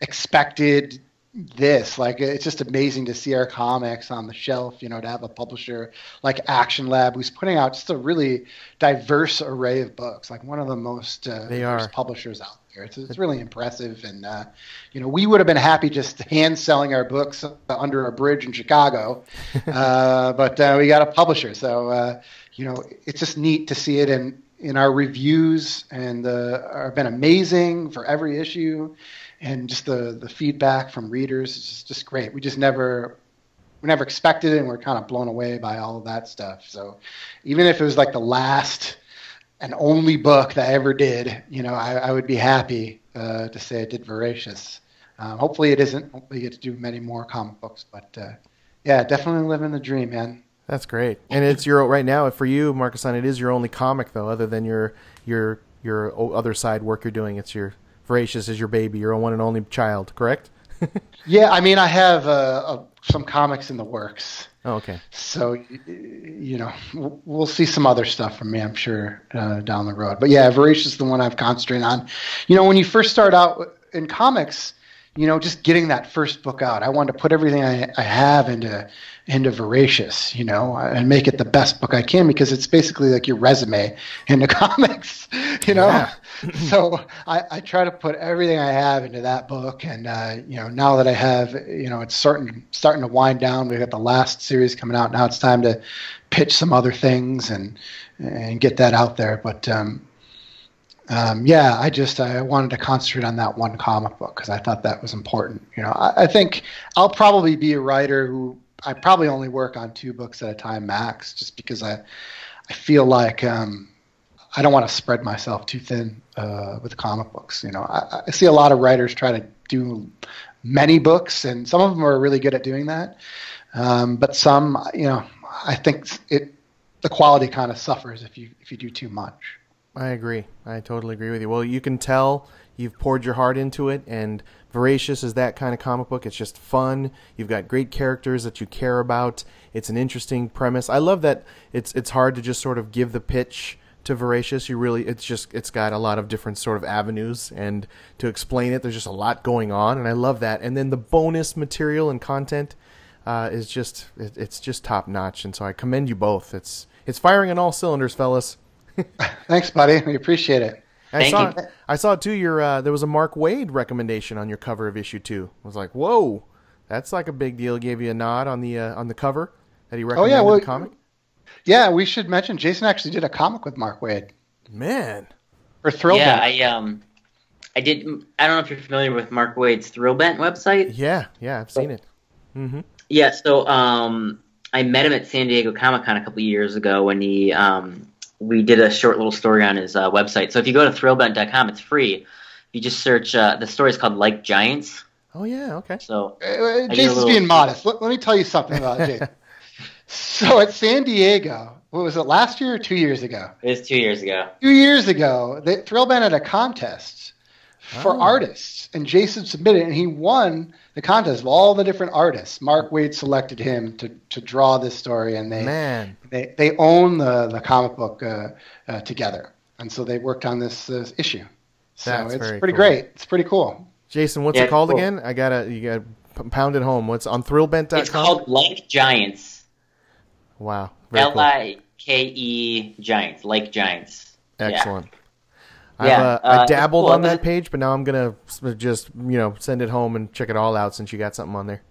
expected this. Like, it's just amazing to see our comics on the shelf. You know, to have a publisher like Action Lab who's putting out just a really diverse array of books. Like one of the most uh, They diverse are. publishers out there. It's, it's really impressive, and uh, you know, we would have been happy just hand selling our books under a bridge in Chicago, uh, but uh, we got a publisher, so uh, you know, it's just neat to see it in in our reviews, and uh, have been amazing for every issue, and just the the feedback from readers is just, just great. We just never. We never expected it, and we're kind of blown away by all of that stuff. So, even if it was like the last and only book that I ever did, you know, I, I would be happy uh, to say I did Voracious. Um, hopefully it isn't. Hopefully you get to do many more comic books. But uh, yeah, definitely living the dream, man. That's great. And it's your right now for you, Marcus. It is your only comic though, other than your your your other side work you're doing. It's your Voracious is your baby, your one and only child. Correct? Yeah, I mean, I have uh, uh, some comics in the works. Oh, okay. So, you know, we'll see some other stuff from me, I'm sure, uh, down the road. But yeah, Voracious is the one I've concentrated on. You know, when you first start out in comics, you know, just getting that first book out, I wanted to put everything I, I have into into Voracious, you know, and make it the best book I can because it's basically like your resume into comics, you know. Yeah. so I, I try to put everything I have into that book, and uh, you know, now that I have, you know, it's starting starting to wind down. We've got the last series coming out. Now it's time to pitch some other things and and get that out there. But um, um, yeah, I just I wanted to concentrate on that one comic book because I thought that was important. You know, I, I think I'll probably be a writer who I probably only work on two books at a time max, just because I I feel like um, I don't want to spread myself too thin uh, with comic books. You know, I, I see a lot of writers try to do many books, and some of them are really good at doing that. Um, but some, you know, I think it the quality kind of suffers if you if you do too much. I agree. I totally agree with you. Well, you can tell you've poured your heart into it, and Voracious is that kind of comic book. It's just fun. You've got great characters that you care about. It's an interesting premise. I love that it's it's hard to just sort of give the pitch to Voracious. You really it's just it's got a lot of different sort of avenues, and to explain it, there's just a lot going on, and I love that. And then the bonus material and content uh, is just it, it's just top notch, and so I commend you both. It's it's firing on all cylinders, fellas. Thanks, buddy. We appreciate it. I Thank saw, you. I saw too. Your uh, there was a Mark Waid recommendation on your cover of issue two. I was like, whoa, that's like a big deal. Gave you a nod on the uh, on the cover that he recommended Oh, well- the comic. Yeah, we should mention Jason actually did a comic with Mark Waid Man, for Thrill yeah, Bent. I um, I did. I don't know if you're familiar with Mark Waid's Thrillbent website. yeah, yeah, I've seen it. Mm-hmm. Yeah, so um, I met him at San Diego Comic Con a couple years ago when he um, we did a short little story on his uh, website. So if you go to thrillbent.com, it's free. You just search uh, the story is called Like Giants, Oh yeah, okay. So Uh, Jason's little- being modest. Let, let me tell you something about Jason. so at San Diego, what was it, last year or two years ago? it was two years ago. Two years ago, the Thrillbent had a contest for Oh. artists, and Jason submitted, and he won the contest of all the different artists. Mark Waid selected him to, to draw this story, and they Man, they, they own the, the comic book uh, uh, together, and so they worked on this uh, issue. So That's it's pretty cool. great. It's pretty cool. Jason, what's Yeah, it called cool. again? I gotta you gotta pound it home. What's on thrillbent.com? It's called Like Giants. Wow, L I K E L cool. I K Giants. Like Giants. Excellent. Yeah, I've, uh, uh, I dabbled cool. on that page, but now I'm gonna just you know send it home and check it all out since you got something on there.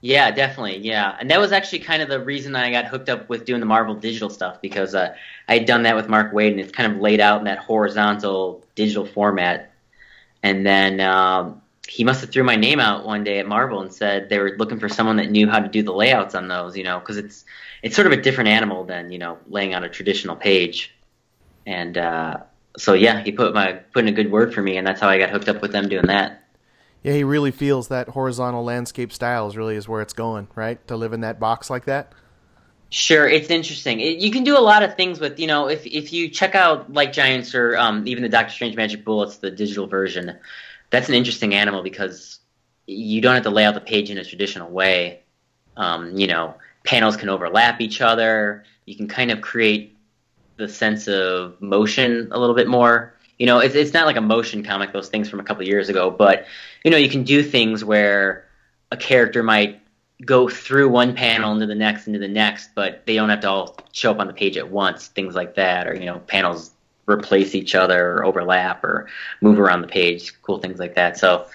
Yeah, definitely. Yeah, and that was actually kind of the reason I got hooked up with doing the Marvel digital stuff because uh, I had done that with Mark Waid, and it's kind of laid out in that horizontal digital format. And then um, he must have threw my name out one day at Marvel and said they were looking for someone that knew how to do the layouts on those, you know, because it's it's sort of a different animal than you know laying out a traditional page. And uh, so yeah, he put my put in a good word for me, and that's how I got hooked up with them doing that. Yeah, he really feels that horizontal landscape style is really is where it's going, right? To live in that box like that. Sure, it's interesting. It, you can do a lot of things with, you know, if if you check out like Giants or um, even the Doctor Strange Magic Bullets, the digital version, that's an interesting animal because you don't have to lay out the page in a traditional way. Um, you know, panels can overlap each other. You can kind of create the sense of motion a little bit more. You know, it's it's not like a motion comic, those things from a couple years ago, but you know, you can do things where a character might go through one panel into the next into the next, but they don't have to all show up on the page at once. Things like that, or you know, panels replace each other or overlap or move around the page. Cool things like that. So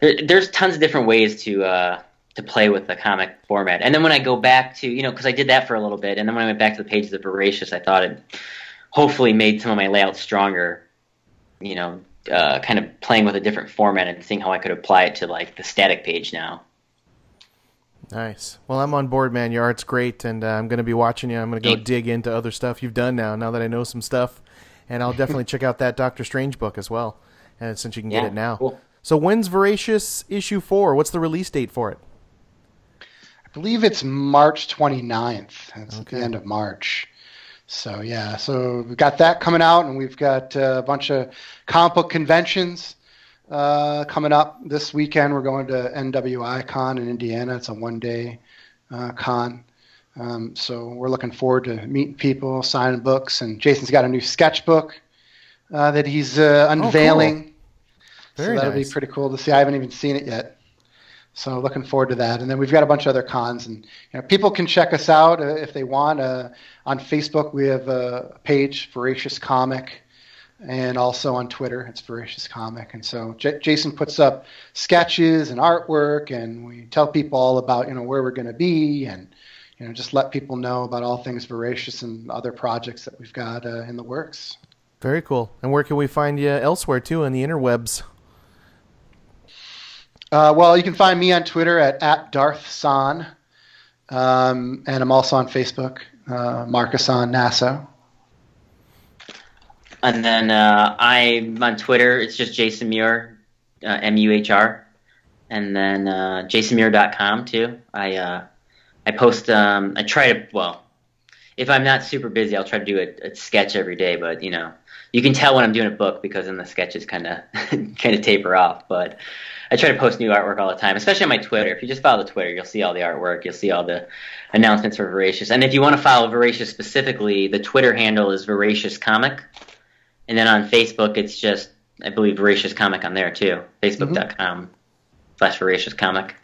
there, there's tons of different ways to uh, to play with the comic format. And then when I go back to you know, because I did that for a little bit, and then when I went back to the pages of Voracious, I thought it hopefully made some of my layouts stronger. You know, uh, kind of playing with a different format and seeing how I could apply it to like the static page now. Nice. Well, I'm on board, man. Your art's great, and uh, I'm going to be watching you. I'm going to go dig into other stuff you've done now. Now that I know some stuff, and I'll definitely check out that Doctor Strange book as well. And since you can get it now, cool. so when's Voracious issue four? What's the release date for it? I believe it's March 29th. It's at Okay. the end of March. So yeah, so we've got that coming out, and we've got uh, a bunch of comic book conventions uh, coming up this weekend. We're going to NWI Con in Indiana. It's a one-day uh, con. Um, so we're looking forward to meeting people, signing books, and Jason's got a new sketchbook uh, that he's uh, unveiling. Very so that'll nice. be pretty cool to see. I haven't even seen it yet. So looking forward to that. And then we've got a bunch of other cons, and you know, people can check us out uh, if they want. Uh, on Facebook, we have a page, Voracious Comic, and also on Twitter, it's Voracious Comic. And so J- Jason puts up sketches and artwork, and we tell people all about you know where we're going to be, and you know just let people know about all things Voracious and other projects that we've got uh, in the works. Very cool. And where can we find you elsewhere too on the interwebs? Uh, well, you can find me on Twitter at, at Darth San, um, and I'm also on Facebook, uh, Markisan Naso. And then uh, I'm on Twitter. It's just Jason Muhr, uh, M U H R, and then uh, jasonmuhr.com too. I uh, I post. Um, I try to well, if I'm not super busy, I'll try to do a, a sketch every day. But you know, you can tell when I'm doing a book because then the sketches kind of kind of taper off. But I try to post new artwork all the time, especially on my Twitter. If you just follow the Twitter, you'll see all the artwork. You'll see all the announcements for Voracious. And if you want to follow Voracious specifically, the Twitter handle is Voracious Comic. And then on Facebook, it's just, I believe, Voracious Comic on there too. Facebook.com slash Voracious Comic.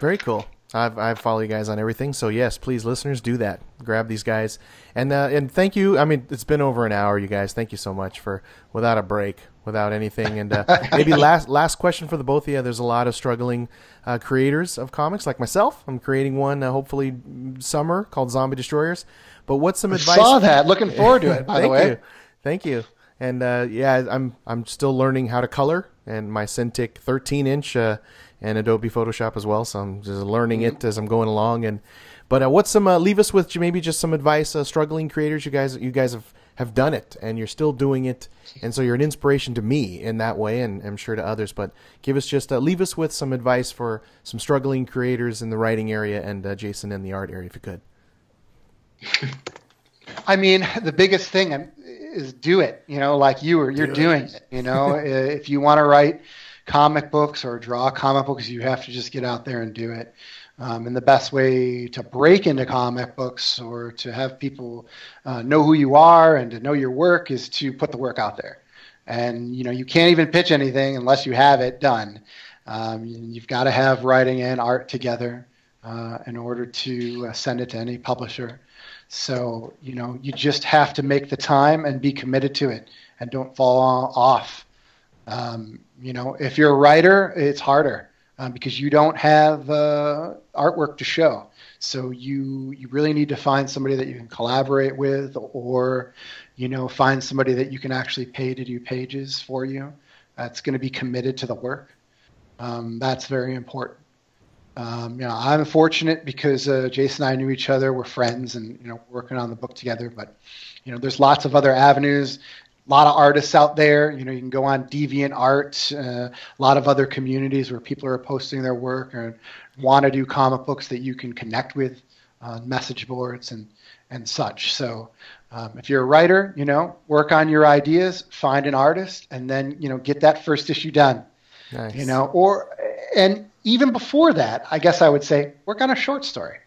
Very cool. I've I follow you guys on everything, so yes, please, listeners, do that. Grab these guys, and uh, and thank you. I mean, it's been over an hour, you guys. Thank you so much for without a break, without anything, and uh, maybe last last question for the both of you. There's a lot of struggling uh, creators of comics, like myself. I'm creating one, uh, hopefully summer, called Zombie Destroyers. But what's some advice? Saw that. Looking forward to it. By the way, you, thank you. And uh, yeah, I'm I'm still learning how to color, and my Cintiq 13 inch uh, and Adobe Photoshop as well. So I'm just learning it as I'm going along. And but uh, what's some uh, leave us with maybe just some advice, uh, struggling creators you guys you guys have have done it and you're still doing it, and so you're an inspiration to me in that way, and I'm sure to others. But give us just uh, leave us with some advice for some struggling creators in the writing area and uh, Jason in the art area, if you could. I mean, the biggest thing is do it. You know, like you are, you're do doing it. You know, if you want to write comic books or draw comic books, you have to just get out there and do it. Um, and the best way to break into comic books or to have people uh, know who you are and to know your work is to put the work out there. And you know, you can't even pitch anything unless you have it done. Um, you've got to have writing and art together uh, in order to uh, send it to any publisher. So, you know, you just have to make the time and be committed to it and don't fall off. Um, you know, if you're a writer, it's harder um, because you don't have uh, artwork to show. So you you really need to find somebody that you can collaborate with, or you know, find somebody that you can actually pay to do pages for you. That's going to be committed to the work. Um, that's very important. Um, you know, I'm fortunate because uh, Jason and I knew each other. We're friends, and you know, working on the book together. But you know, there's lots of other avenues. A lot of artists out there. You know, you can go on Deviant Art. Uh, a lot of other communities where people are posting their work and want to do comic books that you can connect with on message boards and and such. So, um, if you're a writer, you know, work on your ideas, find an artist, and then you know, get that first issue done. Nice. You know, or and even before that, I guess I would say work on a short story.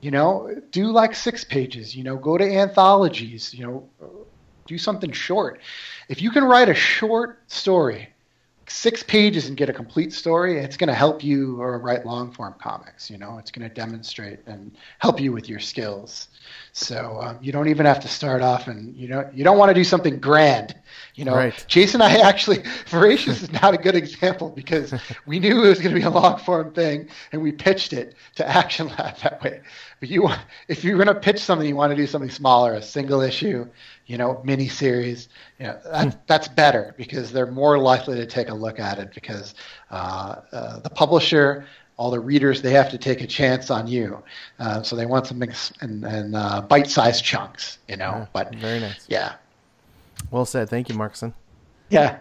You know, do like six pages. You know, go to anthologies. You know, do something short. If you can write a short story, six pages and get a complete story, it's going to help you or write long form comics. You know, it's going to demonstrate and help you with your skills. So um, you don't even have to start off and you know you don't want to do something grand. You know, right. Jason and I actually Voracious is not a good example because we knew it was going to be a long form thing and we pitched it to Action Lab that way. But you if you're going to pitch something, you want to do something smaller, a single issue, you know, mini series. You know, that, hmm. that's better because they're more likely to take a look at it because uh, uh, the publisher all the readers they have to take a chance on you. Uh, so they want something in, in uh, bite-sized chunks you know yeah, but very nice. yeah. Well said. Thank you Markisan. Yeah.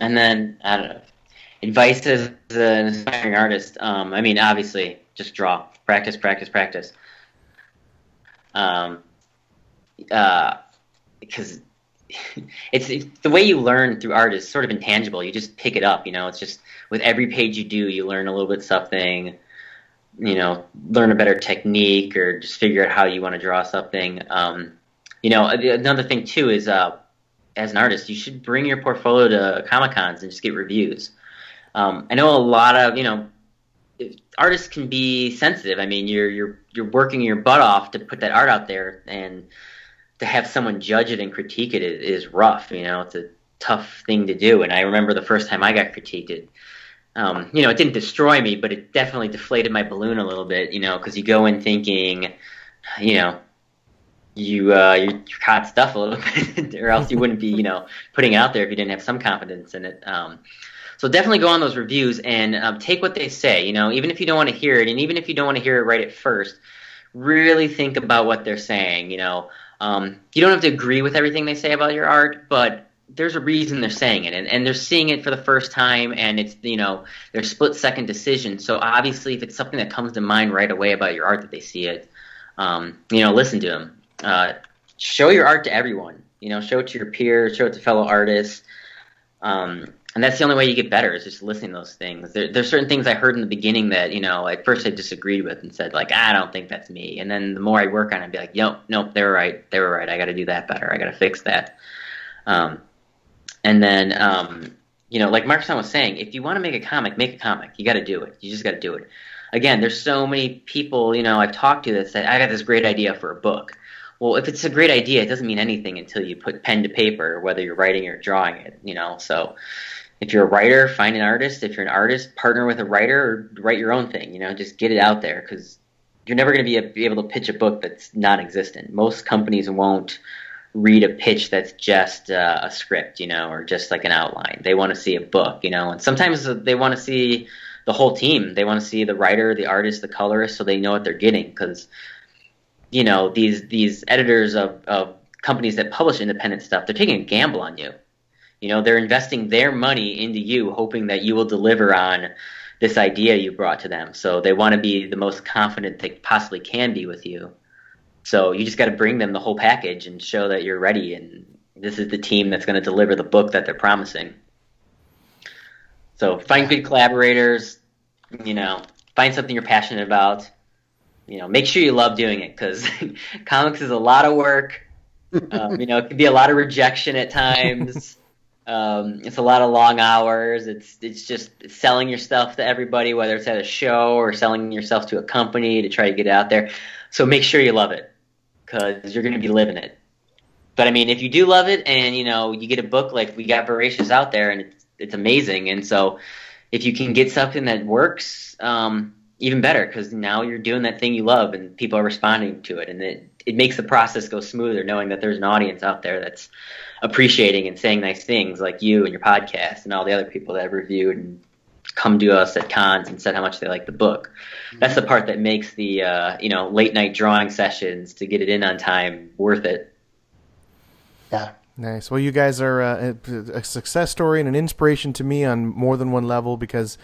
And then i don't know advice as an aspiring artist um, i mean obviously just draw. Practice practice practice. Um, uh, because it's, it's, the way you learn through art is sort of intangible. You just pick it up. You know, it's just with every page you do, you learn a little bit something. You know, learn a better technique or just figure out how you want to draw something. Um, you know, another thing too is uh, as an artist, you should bring your portfolio to comic cons and just get reviews. Um, I know a lot of you know artists can be sensitive. I mean, you're you're you're working your butt off to put that art out there and to have someone judge it and critique it is, rough. You know, it's a tough thing to do. And I remember the first time I got critiqued, it, um, you know, it didn't destroy me, but it definitely deflated my balloon a little bit. You know, because you go in thinking, you know, you uh, you're hot stuff a little bit, or else you wouldn't be, you know, putting out there if you didn't have some confidence in it. Um, so definitely go on those reviews and um, take what they say. You know, even if you don't want to hear it, and even if you don't want to hear it right at first, really think about what they're saying. You know, um, you don't have to agree with everything they say about your art, but there's a reason they're saying it, and, and they're seeing it for the first time, and it's you know their split second decision. So obviously, if it's something that comes to mind right away about your art that they see it, um, you know, listen to them. Uh, show your art to everyone. You know, show it to your peers, show it to fellow artists. Um, and that's the only way you get better is just listening to those things. There, there's certain things I heard in the beginning that you know at first I disagreed with and said like I don't think that's me, and then the more I work on it, I'd be like, nope, nope, they were right, they were right. I got to do that better. I got to fix that. Um, and then um, you know, like Markisan was saying, if you want to make a comic, make a comic. You got to do it. You just got to do it. Again, there's so many people you know I've talked to that said I got this great idea for a book. Well, if it's a great idea, it doesn't mean anything until you put pen to paper, whether you're writing or drawing it. You know, so if you're a writer, find an artist. If you're an artist, partner with a writer or write your own thing. You know, just get it out there because you're never going to be, be able to pitch a book that's non-existent. Most companies won't read a pitch that's just uh, a script, you know, or just like an outline. They want to see a book, you know, and sometimes they want to see the whole team. They want to see the writer, the artist, the colorist, so they know what they're getting. Because you know these these editors of, of companies that publish independent stuff, they're taking a gamble on you. You know, they're investing their money into you, hoping that you will deliver on this idea you brought to them. So they want to be the most confident they possibly can be with you. So you just got to bring them the whole package and show that you're ready and this is the team that's going to deliver the book that they're promising. So find good collaborators, you know, find something you're passionate about. You know, make sure you love doing it because comics is a lot of work. Um, you know, it can be a lot of rejection at times. Um, it's a lot of long hours. It's it's just selling your stuff to everybody, whether it's at a show or selling yourself to a company to try to get out there. So make sure you love it because you're going to be living it. But I mean, if you do love it and you know you get a book like we got Voracious out there and it's, it's amazing, and so if you can get something that works, um, even better because now you're doing that thing you love and people are responding to it, and it it makes the process go smoother knowing that there's an audience out there that's appreciating and saying nice things like you and your podcast and all the other people that have reviewed and come to us at cons and said how much they like the book. That's the part that makes the uh, you know late night drawing sessions to get it in on time worth it. Yeah. Nice. Well, you guys are uh, a success story and an inspiration to me on more than one level because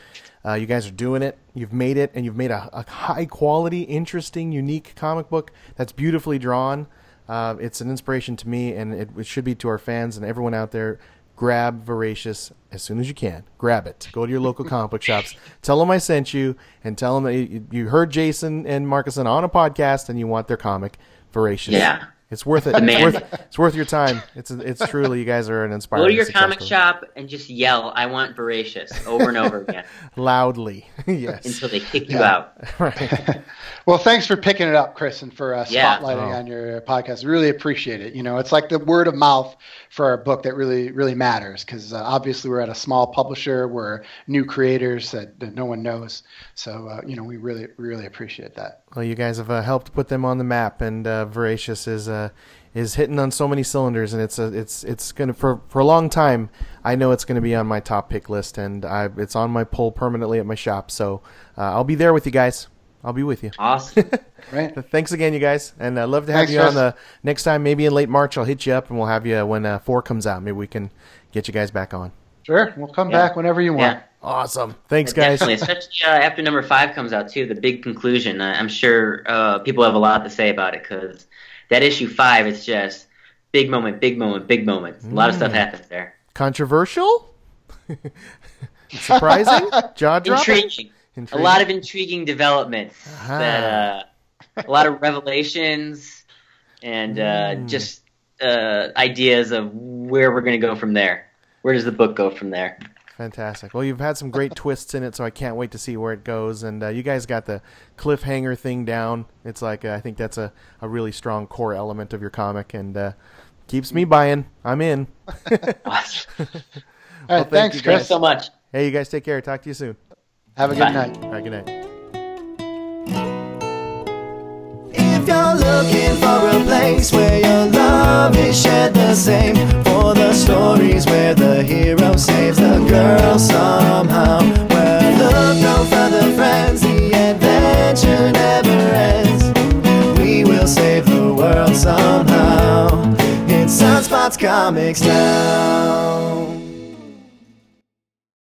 uh, you guys are doing it. You've made it, and you've made a, a high quality, interesting, unique comic book that's beautifully drawn. Uh, it's an inspiration to me, and it, it, should be to our fans and everyone out there. Grab Voracious as soon as you can. Grab it. Go to your local comic book shops. Tell them I sent you, and tell them that you, you heard Jason and Markisan on a podcast, and you want their comic Voracious. Yeah. It's worth it. It's worth, it's worth, your time. It's it's truly you guys are an inspiring. Go to your comic story. shop and just yell, "I want voracious" over and over again, loudly. yes, until they kick yeah. you out. right. well, thanks for picking it up, Chris, and for uh, spotlighting yeah. oh. on your podcast. Really appreciate it. You know, it's like the word of mouth for our book that really really matters because uh, obviously we're at a small publisher, we're new creators that, that no one knows. So uh, you know, we really really appreciate that. Well, you guys have uh, helped put them on the map, and uh, Voracious is uh, is hitting on so many cylinders, and it's a, it's it's gonna for for a long time. I know it's gonna be on my top pick list, and I it's on my poll permanently at my shop. So uh, I'll be there with you guys. I'll be with you. Awesome. right. Thanks again, you guys, and I'd love to have Thanks, you on the next time. Maybe in late March, I'll hit you up, and we'll have you when uh, four comes out. Maybe we can get you guys back on. Sure, we'll come yeah. back whenever you want. Yeah. Awesome. Thanks, guys. Definitely, especially uh, after number five comes out too. The big conclusion. I'm sure uh, people have a lot to say about it because that issue five is just big moment, big moment, big moment. A lot of stuff mm. happens there. Controversial. Surprising. Jaw dropping. Intriguing. Intriguing. A lot of intriguing developments. Uh-huh. That, uh, a lot of revelations and uh, mm. just uh, ideas of where we're going to go from there. Where does the book go from there? Fantastic. Well, you've had some great twists in it, so I can't wait to see where it goes. And uh, you guys got the cliffhanger thing down. It's like uh, I think that's a, a really strong core element of your comic, and uh, keeps me buying. I'm in. awesome. well, thank thanks, Chris, so much. Hey, you guys take care. Talk to you soon. Have a Bye. good night. All right, good night. Looking for a place where your love is shared the same. For the stories where the hero saves the girl somehow. Well, look no further, friends, the adventure never ends. We will save the world somehow. It's Sunspots Comics now